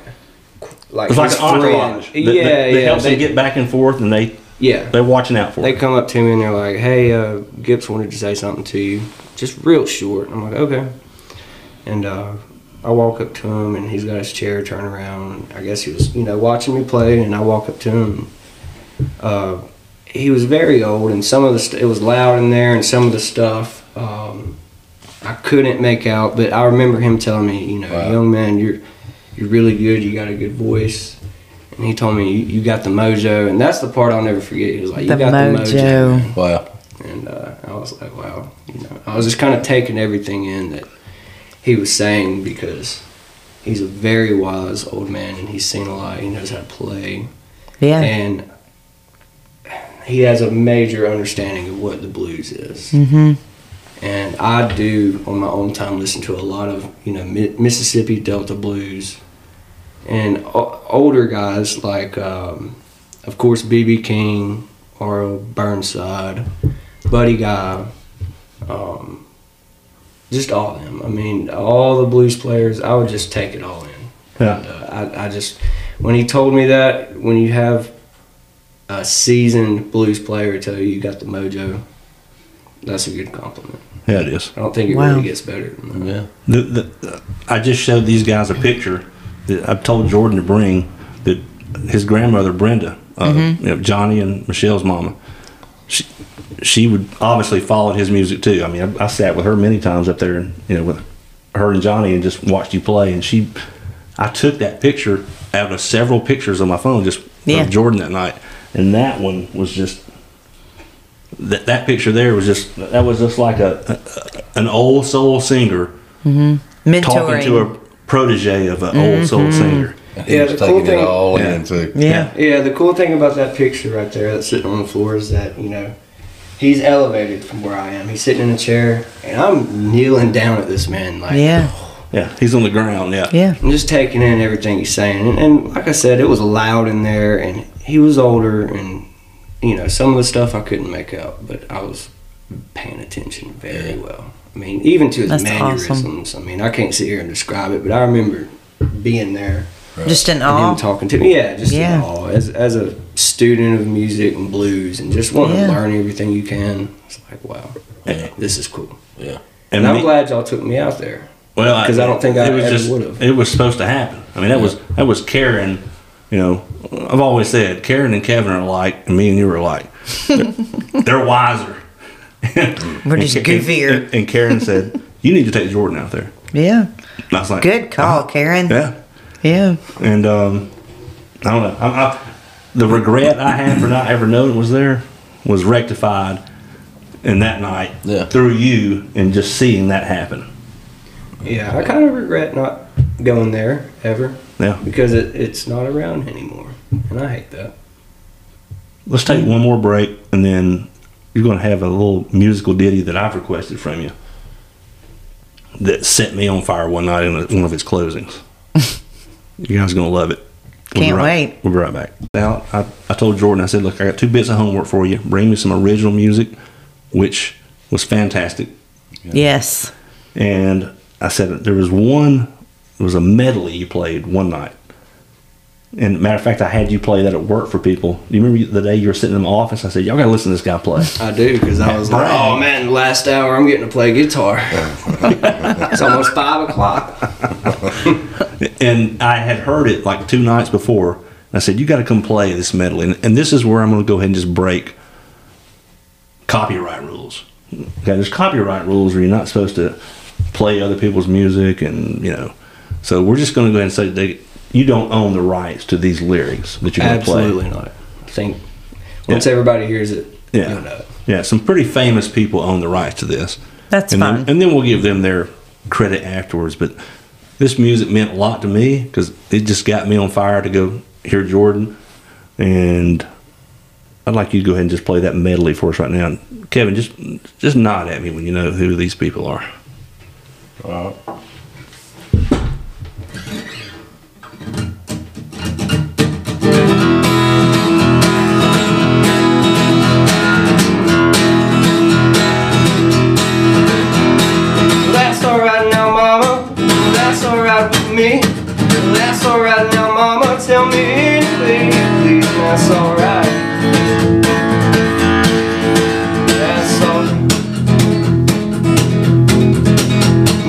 like It's like an entourage. friend- that- yeah, that, that yeah, helps they, them get back and forth, and they yeah. they're watching out for. It. They come up to me and they're like, "Hey, uh, Gips wanted to say something to you, just real short." I'm like, "Okay," and uh, I walk up to him and he's got his chair turned around. I guess he was, you know, watching me play, and I walk up to him. Uh, he was very old, and some of the st- it was loud in there, and some of the stuff um, I couldn't make out. But I remember him telling me, you know, Wow. young man, you're you're really good. You got a good voice. And he told me you, you got the mojo, and that's the part I'll never forget. He was like, "You The got the mojo." mojo. man." Wow. And uh, I, was like, wow. You know, I was just kind of taking everything in that he was saying because he's a very wise old man and he's seen a lot. He knows how to play, Yeah. and he has a major understanding of what the blues is. mm-hmm. And I do on my own time listen to a lot of you know Mi- Mississippi Delta blues, and o- older guys like, um, of course, BB King, R.L. Burnside, Buddy Guy, um, just all of them. I mean, all the blues players. I would just take it all in. Yeah. And, uh, I, I just when he told me that when you have a seasoned blues player tell you you got the mojo, that's a good compliment. Yeah, it is. I don't think it Wow. really gets better than that. Yeah. The, the, I just showed these guys a picture that I've told Jordan to bring that his grandmother Brenda, uh, you know, Johnny and Michelle's mama, she she would obviously followed his music too. I mean, I, I sat with her many times up there, and you know, with her and Johnny, and just watched you play. And she, I took that picture out of several pictures on my phone just Yeah. of Jordan that night, and that one was just that that picture there was just that was just like a, a an old soul singer mm-hmm. talking to a protege of an old mm-hmm. soul singer. He Yeah, was the taking cool thing- it all Yeah. in too. yeah. Yeah, the cool thing about that picture right there that's sitting on the floor is that, you know, he's elevated from where I am. He's sitting in a chair and I'm kneeling down at this man like Yeah. Yeah, he's on the ground. Yeah, Yeah. I'm just taking in everything he's saying. And, and like I said, it was loud in there and he was older and you know, some of the stuff I couldn't make out, but I was paying attention very well. I mean, even to his That's mannerisms. I mean, I can't sit here and describe it, but I remember being there Just in and awe. him talking to me. Yeah, just Yeah. in awe. As as a student of music and blues, and just want Yeah. to learn everything you can. It's like, wow, Yeah. this is cool. Yeah. And, I'm me- glad y'all took me out there. Well, 'Cause I don't think I it was ever just would've. it was supposed to happen. I mean, that was that was Karen. You know, I've always said Karen and Kevin are alike, and me and you are alike. They're, they're wiser. We're just And- goofier. And, and Karen said, "You need to take Jordan out there." Yeah. And I was like, Good call, "Uh-huh." Karen. Yeah, Yeah. and um, I don't know. I, I, the regret I had for not ever knowing it was there was rectified in that night Yeah. through you and just seeing that happen. Yeah, I kind of regret not going there ever Yeah. because it, it's not around anymore, and I hate that. Let's take one more break, and then you're going to have a little musical ditty that I've requested from you that set me on fire one night in one of its closings. you guys are going to love it. We'll Can't right- wait. We'll be right back. Now, I, I told Jordan, I said, look, I got two bits of homework for you. Bring me some original music, which was fantastic. Yes. And I said there was one, it was a medley you played one night. And matter of fact, I had you play that at work for people. Do you remember the day you were sitting in the office? I said, y'all got to listen to this guy play. I do because I was like, oh man, last hour I'm getting to play guitar. it's almost five o'clock. and I had heard it like two nights before. I said, you got to come play this medley. And, and this is where I'm going to go ahead and just break copyright rules. Okay, there's copyright rules where you're not supposed to play other people's music, and you know. So we're just going to go ahead and say that you don't own the rights to these lyrics that you're going to play. Absolutely not. I think once everybody hears it, Yeah. you'll know it. Yeah, some pretty famous people own the rights to this. That's and fine. Then, and then we'll give them their credit afterwards. But this music meant a lot to me because it just got me on fire to go hear Jordan. And I'd like you to go ahead and just play that medley for us right now. And Kevin, just just nod at me when you know who these people are. All right. That's alright with me. That's alright now, mama. Tell me anything please. That's alright. That's all.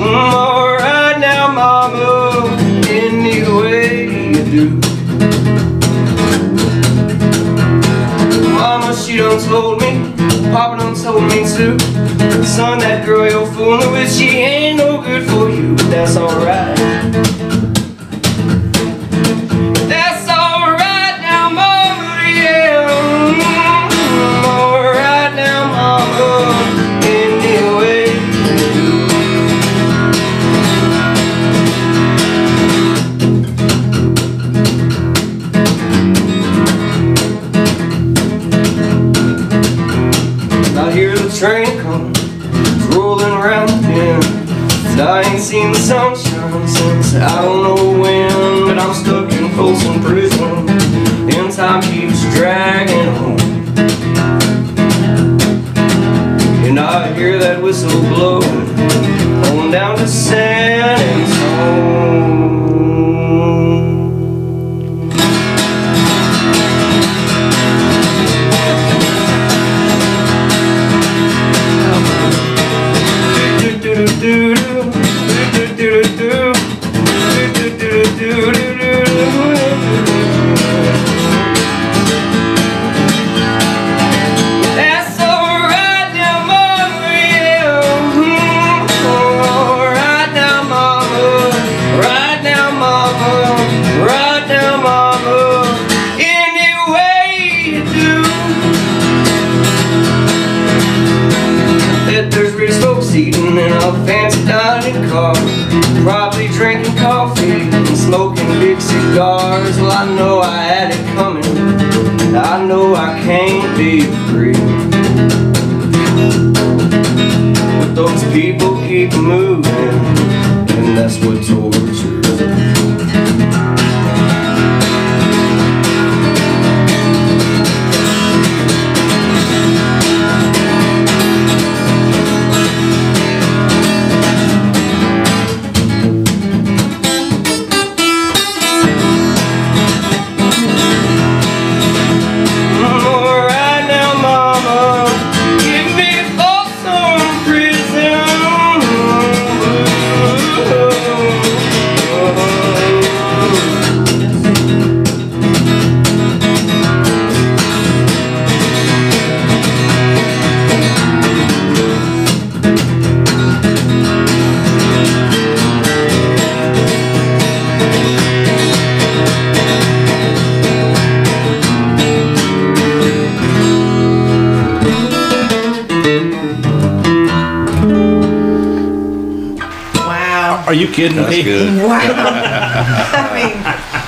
Mm, alright now, mama. Any way you do. Mama, she done told me. Papa told me too. Son, that girl you're fooling with, she ain't no good for you. But that's alright. train comes rolling round in I ain't seen the sunshine since I kidding That's me? good. Wow. I mean,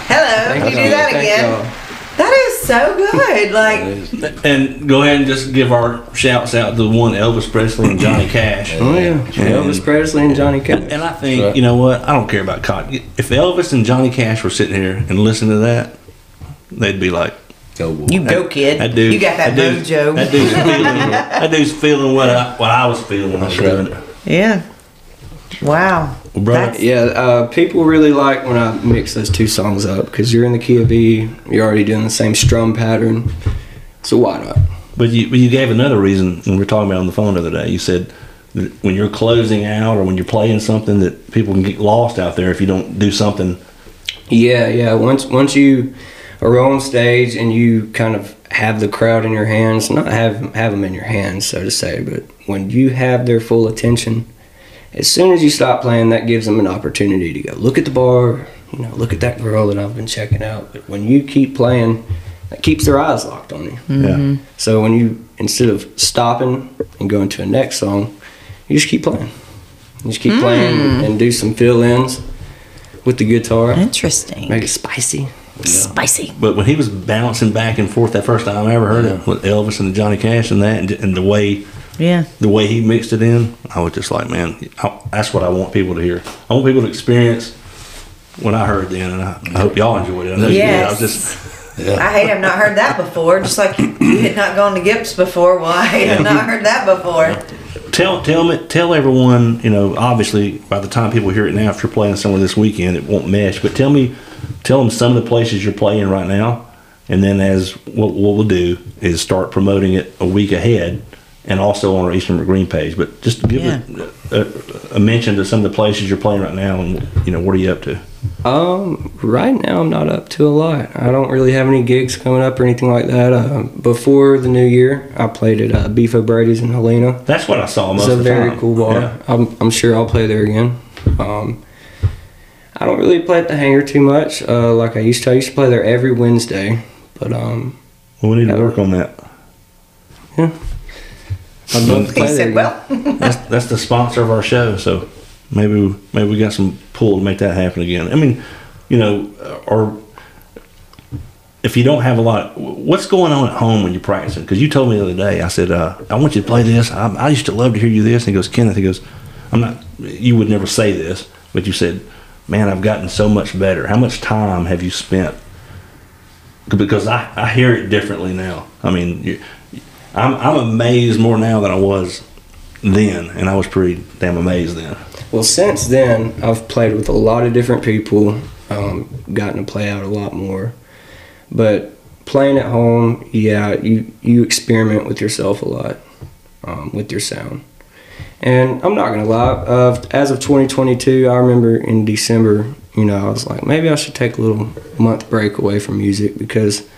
hello. Can you do that Thank again? y'all. That is so good. Like, And go ahead and just give our shouts out to one Elvis Presley and Johnny Cash. Oh yeah, Elvis Presley and Johnny Cash. And I think, Right. you know what? I don't care about cotton. If Elvis and Johnny Cash were sitting here and listening to that, they'd be like, Go boy. you go, kid. that dude. you got that, dude's- mojo. That dude's feeling, that dude's feeling what I, what I was feeling when I was doing it. yeah. Wow. Well, brother, That's- Yeah, uh, people really like when I mix those two songs up because you're in the key of E, you're already doing the same strum pattern, so why not? But you, but you gave another reason when we were talking about on the phone the other day. You said that when you're closing out or when you're playing something that people can get lost out there if you don't do something. Yeah, yeah. Once once you are on stage and you kind of have the crowd in your hands, not have have them in your hands, so to say, but when you have their full attention, as soon as you stop playing, that gives them an opportunity to go look at the bar, you know, look at that girl that I've been checking out. But when you keep playing, that keeps their eyes locked on you. Yeah. Mm-hmm. So when you instead of stopping and going to a next song, you just keep playing. You just keep mm. playing and do some fill-ins with the guitar. Interesting. Make it spicy. Spicy. But when he was bouncing back and forth that first time I ever heard it with Elvis and Johnny Cash and that and, and the way Yeah. the way he mixed it in, I was just like, man, I, that's what I want people to hear. I want people to experience what I heard then, and I, I hope y'all enjoyed it. I know you. I was Yes. just, I hate I've not heard that before. Just like you had not gone to Gips before. Well, I I've not heard that before. tell tell me tell everyone. You know, obviously, by the time people hear it now, if you're playing somewhere this weekend, it won't mesh. But tell me, tell them some of the places you're playing right now, and then as what, what we'll do is start promoting it a week ahead, and also on our Eastern Green page. But just give Yeah. a, a, a mention to some of the places you're playing right now, and you know, what are you up to? Um, right now I'm not up to a lot. I don't really have any gigs coming up or anything like that. Uh, before the new year, I played at uh, Beef O'Brady's in Helena. That's what I saw most It's a of very time. cool bar. Yeah. I'm, I'm sure I'll play there again. Um, I don't really play at the hangar too much, uh, like I used to. I used to play there every Wednesday, but um, Well, we need to work on that. I'd love to He play said, "Well, That's that's the sponsor of our show, so maybe maybe we got some pull to make that happen again. I mean, you know, or if you don't have a lot, what's going on at home when you're practicing? Because you told me the other day, I said, uh, I want you to play this. I, I used to love to hear you this. And he goes, Kenneth, he goes, I'm not. You would never say this, but you said, "Man, I've gotten so much better." How much time have you spent? Because I, I hear it differently now. I mean, you, I'm I'm amazed more now than I was then, and I was pretty damn amazed then. Well, since then, I've played with a lot of different people, um, gotten to play out a lot more. But playing at home, yeah, you, you experiment with yourself a lot, um, with your sound. And I'm not gonna lie, uh, as of 2022, I remember in December, you know, I was like, maybe I should take a little month break away from music because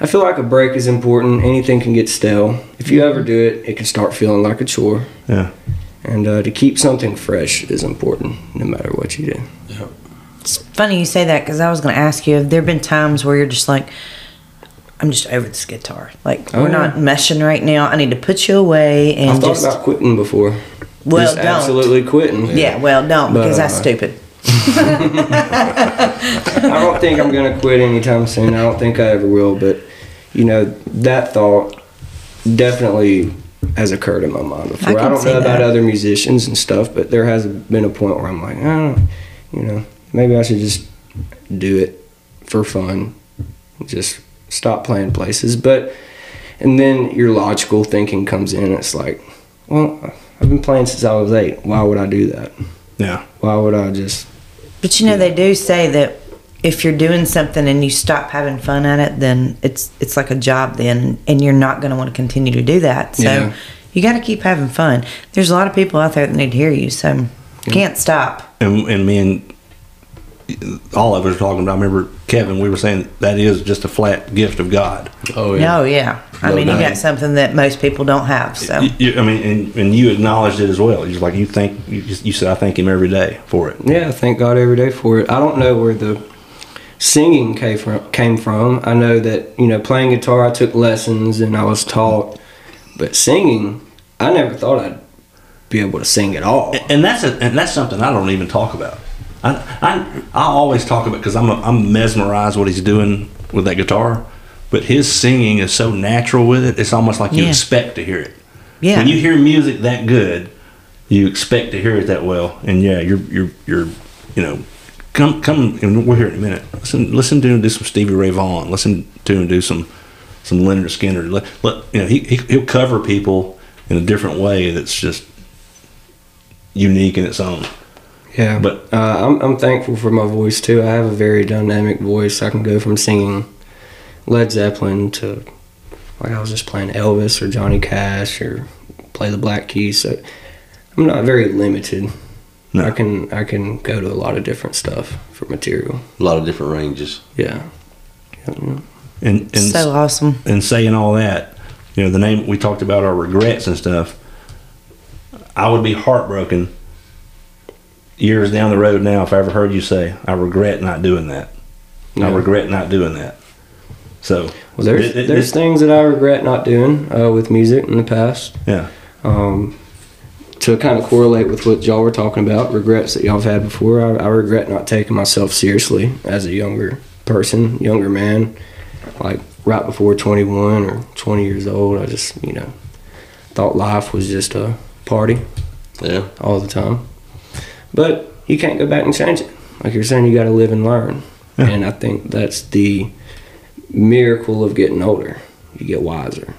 I feel like a break is important. Anything can get stale. If you ever do it, it can start feeling like a chore. Yeah. And uh, to keep something fresh is important, no matter what you do. Yeah. It's funny you say that because I was going to ask you, have there been times where you're just like, I'm just over this guitar. Like, Oh, we're yeah. not meshing right now. I need to put you away and I've thought just. about quitting before. well, Just don't. absolutely quitting. Yeah, well, don't But, because that's uh, stupid. I don't think I'm gonna quit anytime soon. I don't think I ever will. But you know, that thought definitely has occurred in my mind before. I, can don't see know about other musicians and stuff, but there has been a point where I'm like, oh, you know, maybe I should just do it for fun. Just stop playing places. But and then your logical thinking comes in. It's like, well, I've been playing since I was eight. Why would I do that? Yeah. Why would I just But you know, they do say that if you're doing something and you stop having fun at it, then it's it's like a job then, and you're not going to want to continue to do that. So Yeah. you got to keep having fun. There's a lot of people out there that need to hear you, so you can't stop. and and me and all of us were talking about. I remember Kevin. We were saying that is just a flat gift of God. Oh yeah. No, yeah. I No mean, you got something that most people don't have. So You- you- I mean, and, and you acknowledged it as well. You're like you think you, just, you said I thank Him every day for it. Yeah, thank God every day for it. I don't know where the singing came from. Came from. I know that you know playing guitar. I took lessons and I was taught, but singing, I never thought I'd be able to sing at all. And that's a, and that's something I don't even talk about. I I, I always talk about because I'm a, I'm mesmerized what he's doing with that guitar, but his singing is so natural with it. It's almost like you Yeah. expect to hear it. yeah, When you hear music that good, you expect to hear it that well. And yeah, you're you're you're you know, come come and we're here in a minute. Listen listen to him do some Stevie Ray Vaughan. Listen to him do some some Lynyrd Skynyrd. Let, let you know he, he he'll cover people in a different way that's just unique in its own. Yeah, But- uh, I'm I'm thankful for my voice too. I have a very dynamic voice. I can go from singing Led Zeppelin to like I was just playing Elvis or Johnny Cash or play the Black Keys. So I'm not very limited. No. I can I can go to a lot of different stuff for material. A lot of different ranges. Yeah. And and so awesome. and saying all that, you know, the name we talked about our regrets and stuff. I would be heartbroken years down the road now if I ever heard you say, "I regret not doing that." I regret not doing that. So, Well, there's it- it- there's it- things that I regret not doing uh, with music in the past. yeah, Um, to kind of correlate with what y'all were talking about, regrets that y'all have had before, I, I regret not taking myself seriously as a younger person, younger man. Like right before 21 or 20 years old, I just, you know, thought life was just a party Yeah. all the time. But you can't go back and change it. Like you're saying, you got to live and learn. Yeah. And I think that's the miracle of getting older. You get wiser.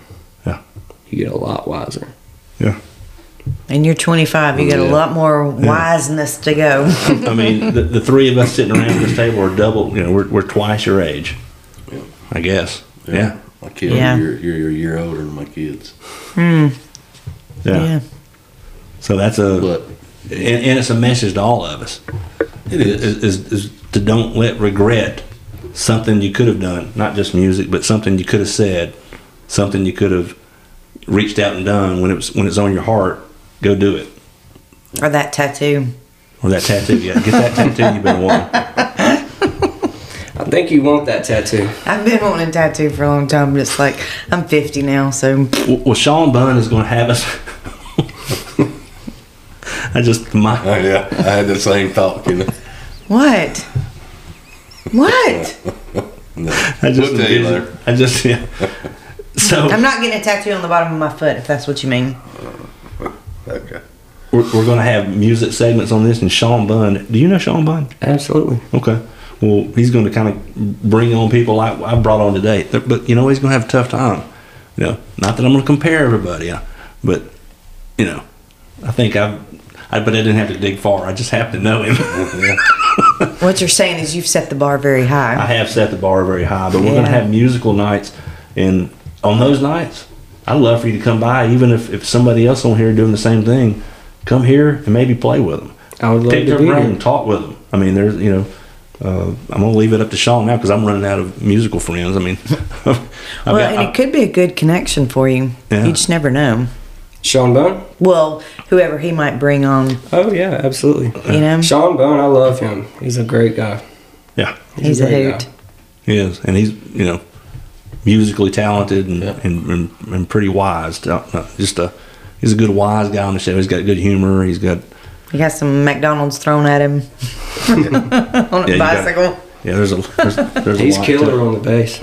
Yeah. You get a lot wiser. And you're 25. You got a lot more wiseness to go. I mean, the, the three of us sitting around this table are double. You know, we're we're twice your age. Yeah. I guess. Yeah. My kids, Yeah. you're, you're, you're a year older than my kids. Hmm. Yeah. Yeah. So that's a But and, and it's a message to all of us. it is. is, is, is to don't let regret something you could have done, not just music, but something you could have said, something you could have reached out and done when it was when it's on your heart. Go do it. Or that tattoo. Or that tattoo. Yeah, get that tattoo you've been wanting. I think you want that tattoo. I've been wanting a tattoo for a long time, but it's like I'm 50 now, so Well, well Sean Bunn is going to have us. I just my Oh, yeah. I had the same thought, you know. what? What? No. I just We'll tell you envision- later. I just yeah. So I'm not getting a tattoo on the bottom of my foot, if that's what you mean. Okay. we're, we're going to have music segments on this, and Sean Bunn. Do you know Sean Bunn? Absolutely. Okay. Well, he's going to kind of bring on people I, I brought on today, but you know he's going to have a tough time. You know, not that I'm going to compare everybody, uh, but you know, I think I've. I, but I didn't have to dig far. I just happened to know him. What you're saying is you've set the bar very high. I have set the bar very high, but we're going to have musical nights, and on those nights, I'd love for you to come by, even if, if somebody else on here doing the same thing. Come here and maybe play with them. I would love Pick to their be brain, here. talk with them. I mean, there's you know, uh, I'm gonna leave it up to Sean now because I'm running out of musical friends. I mean, I've Well, got- and it could be a good connection for you. Yeah. You just never know. Sean Bone? Well, whoever he might bring on, Oh yeah, absolutely. you know, Sean Bone, I love him. He's a great guy. yeah, he's a great hoot. guy. he is, and he's you know, musically talented and Yeah. and, and, and pretty wise. Uh, Just a he's a good wise guy on the show. He's got good humor. He's got He got some McDonald's thrown at him on a Yeah, you got- bicycle. yeah. There's a there's, there's He's a lot killer it. on the bass.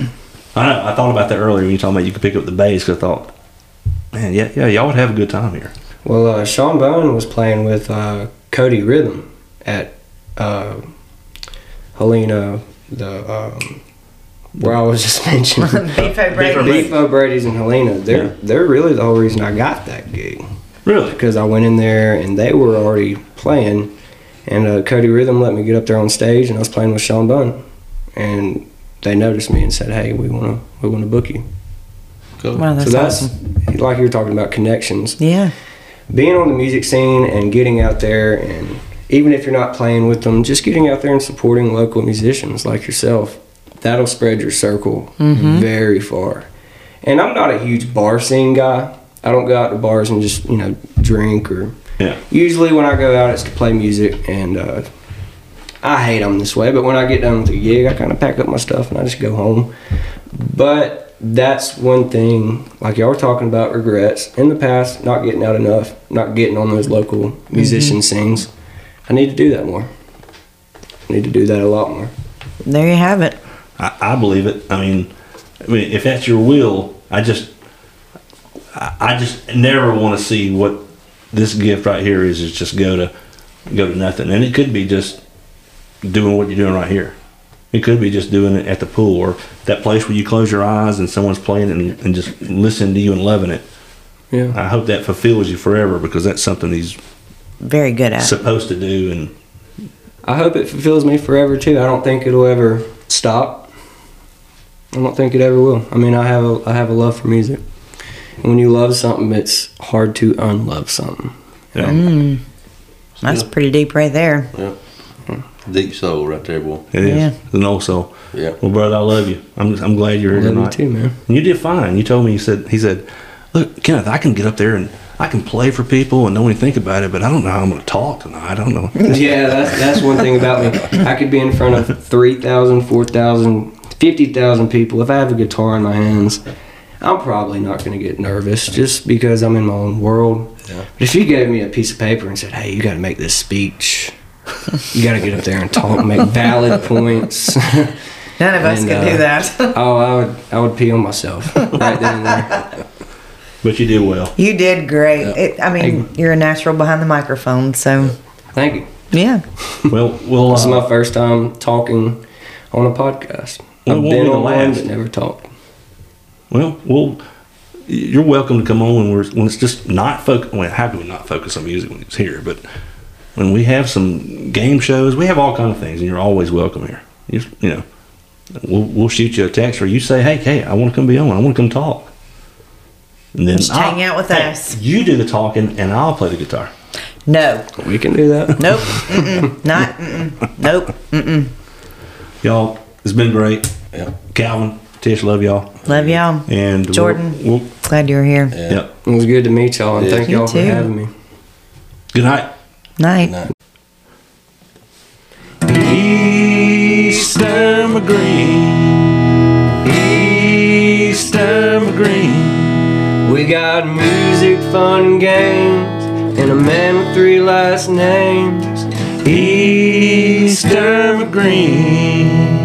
I know. I thought about that earlier when you talking about you could pick up the bass. 'cause I thought, man, yeah, yeah, y'all would have a good time here. Well, uh, Sean Bone was playing with uh, Cody Rhythm at uh, Helena, the um, where I was just mentioning. Beef O'Brady. Beef O'Brady's in Helena. They're Yeah. they're really the whole reason I got that gig Really? because I went in there and they were already playing, and uh, Cody Rhythm let me get up there on stage and I was playing with Sean Bone, and they noticed me and said, "Hey, we wanna we wanna book you." Cool. Wow, that's, so that's awesome. like you were talking about connections. Yeah. being on the music scene and getting out there and even if you're not playing with them just getting out there and supporting local musicians like yourself that'll spread your circle very far and i'm not a huge bar scene guy i don't go out to bars and just you know drink or Yeah. usually when i go out it's to play music and uh, i hate i'm this way but when i get done with a gig i kind of pack up my stuff and i just go home but that's one thing, like y'all were talking about regrets in the past, not getting out enough, not getting on those local musician scenes. I need to do that more. I need to do that a lot more. There you have it. I, I believe it. I mean, I mean, if that's your will, I just, I, I just never want to see what this gift right here is. Is just go to, go to nothing, and it could be just doing what you're doing right here. It could be just doing it at the pool or that place where you close your eyes and someone's playing and, and just listening to you and loving it. Yeah. I hope that fulfills you forever because that's something he's Very good at. it. supposed to do. And I hope it fulfills me forever too. I don't think it'll ever stop. I don't think it ever will. I mean, I have a I have a love for music. And when you love something, it's hard to unlove something. you know, Mm. That's pretty deep right there. Deep soul right there, boy. it is. Yeah. And also, Yeah. well, brother, I love you. I'm, I'm glad you're I here love you tonight. too, man. And you did fine. You told me you said he said, "Look, Kenneth, I can get up there and I can play for people and nobody think about it, but I don't know how I'm going to talk tonight. I don't know." Yeah, that's, that's one thing about me. I could be in front of 3,000, 4,000, 50,000 people. If I have a guitar in my hands, I'm probably not going to get nervous just because I'm in my own world. Yeah. But if you gave me a piece of paper and said, hey, you got to make this speech, you got to get up there and talk, make valid points. None of us And, can uh, do that. oh, I would, I would pee on myself right then and there. But you did well. you did great. It, I mean, you're a natural behind the microphone, so Thank you. yeah. Well, we'll. This is Uh, my first time talking on a podcast. Well, I've won't been be the on one, last. but never talked. well, we'll. You're welcome to come on when we're when it's just not focus. Well, how can we not focus on music when it's here? But when we have some game shows, we have all kind of things, and you're always welcome here. You, you know, we'll we'll shoot you a text, or you say, "Hey, hey, I want to come be on. I want to come talk." And then Just I'll- hang out with hey, us. You do the talking, and I'll play the guitar. No. We can do that. Nope. Mm-mm. Not. Mm-mm. Nope. Mm-mm. Y'all, it's been great. Yeah. Calvin, Tish, love y'all. Love y'all. And we'll- Jordan. we'll, Glad you're here. Yeah. yep. It was good to meet y'all, and Yeah. thank You y'all for having me. Good night. Night. Night. Eastern Green. Eastern Green. We got music, fun, games, and a man with three last names. Eastern Green.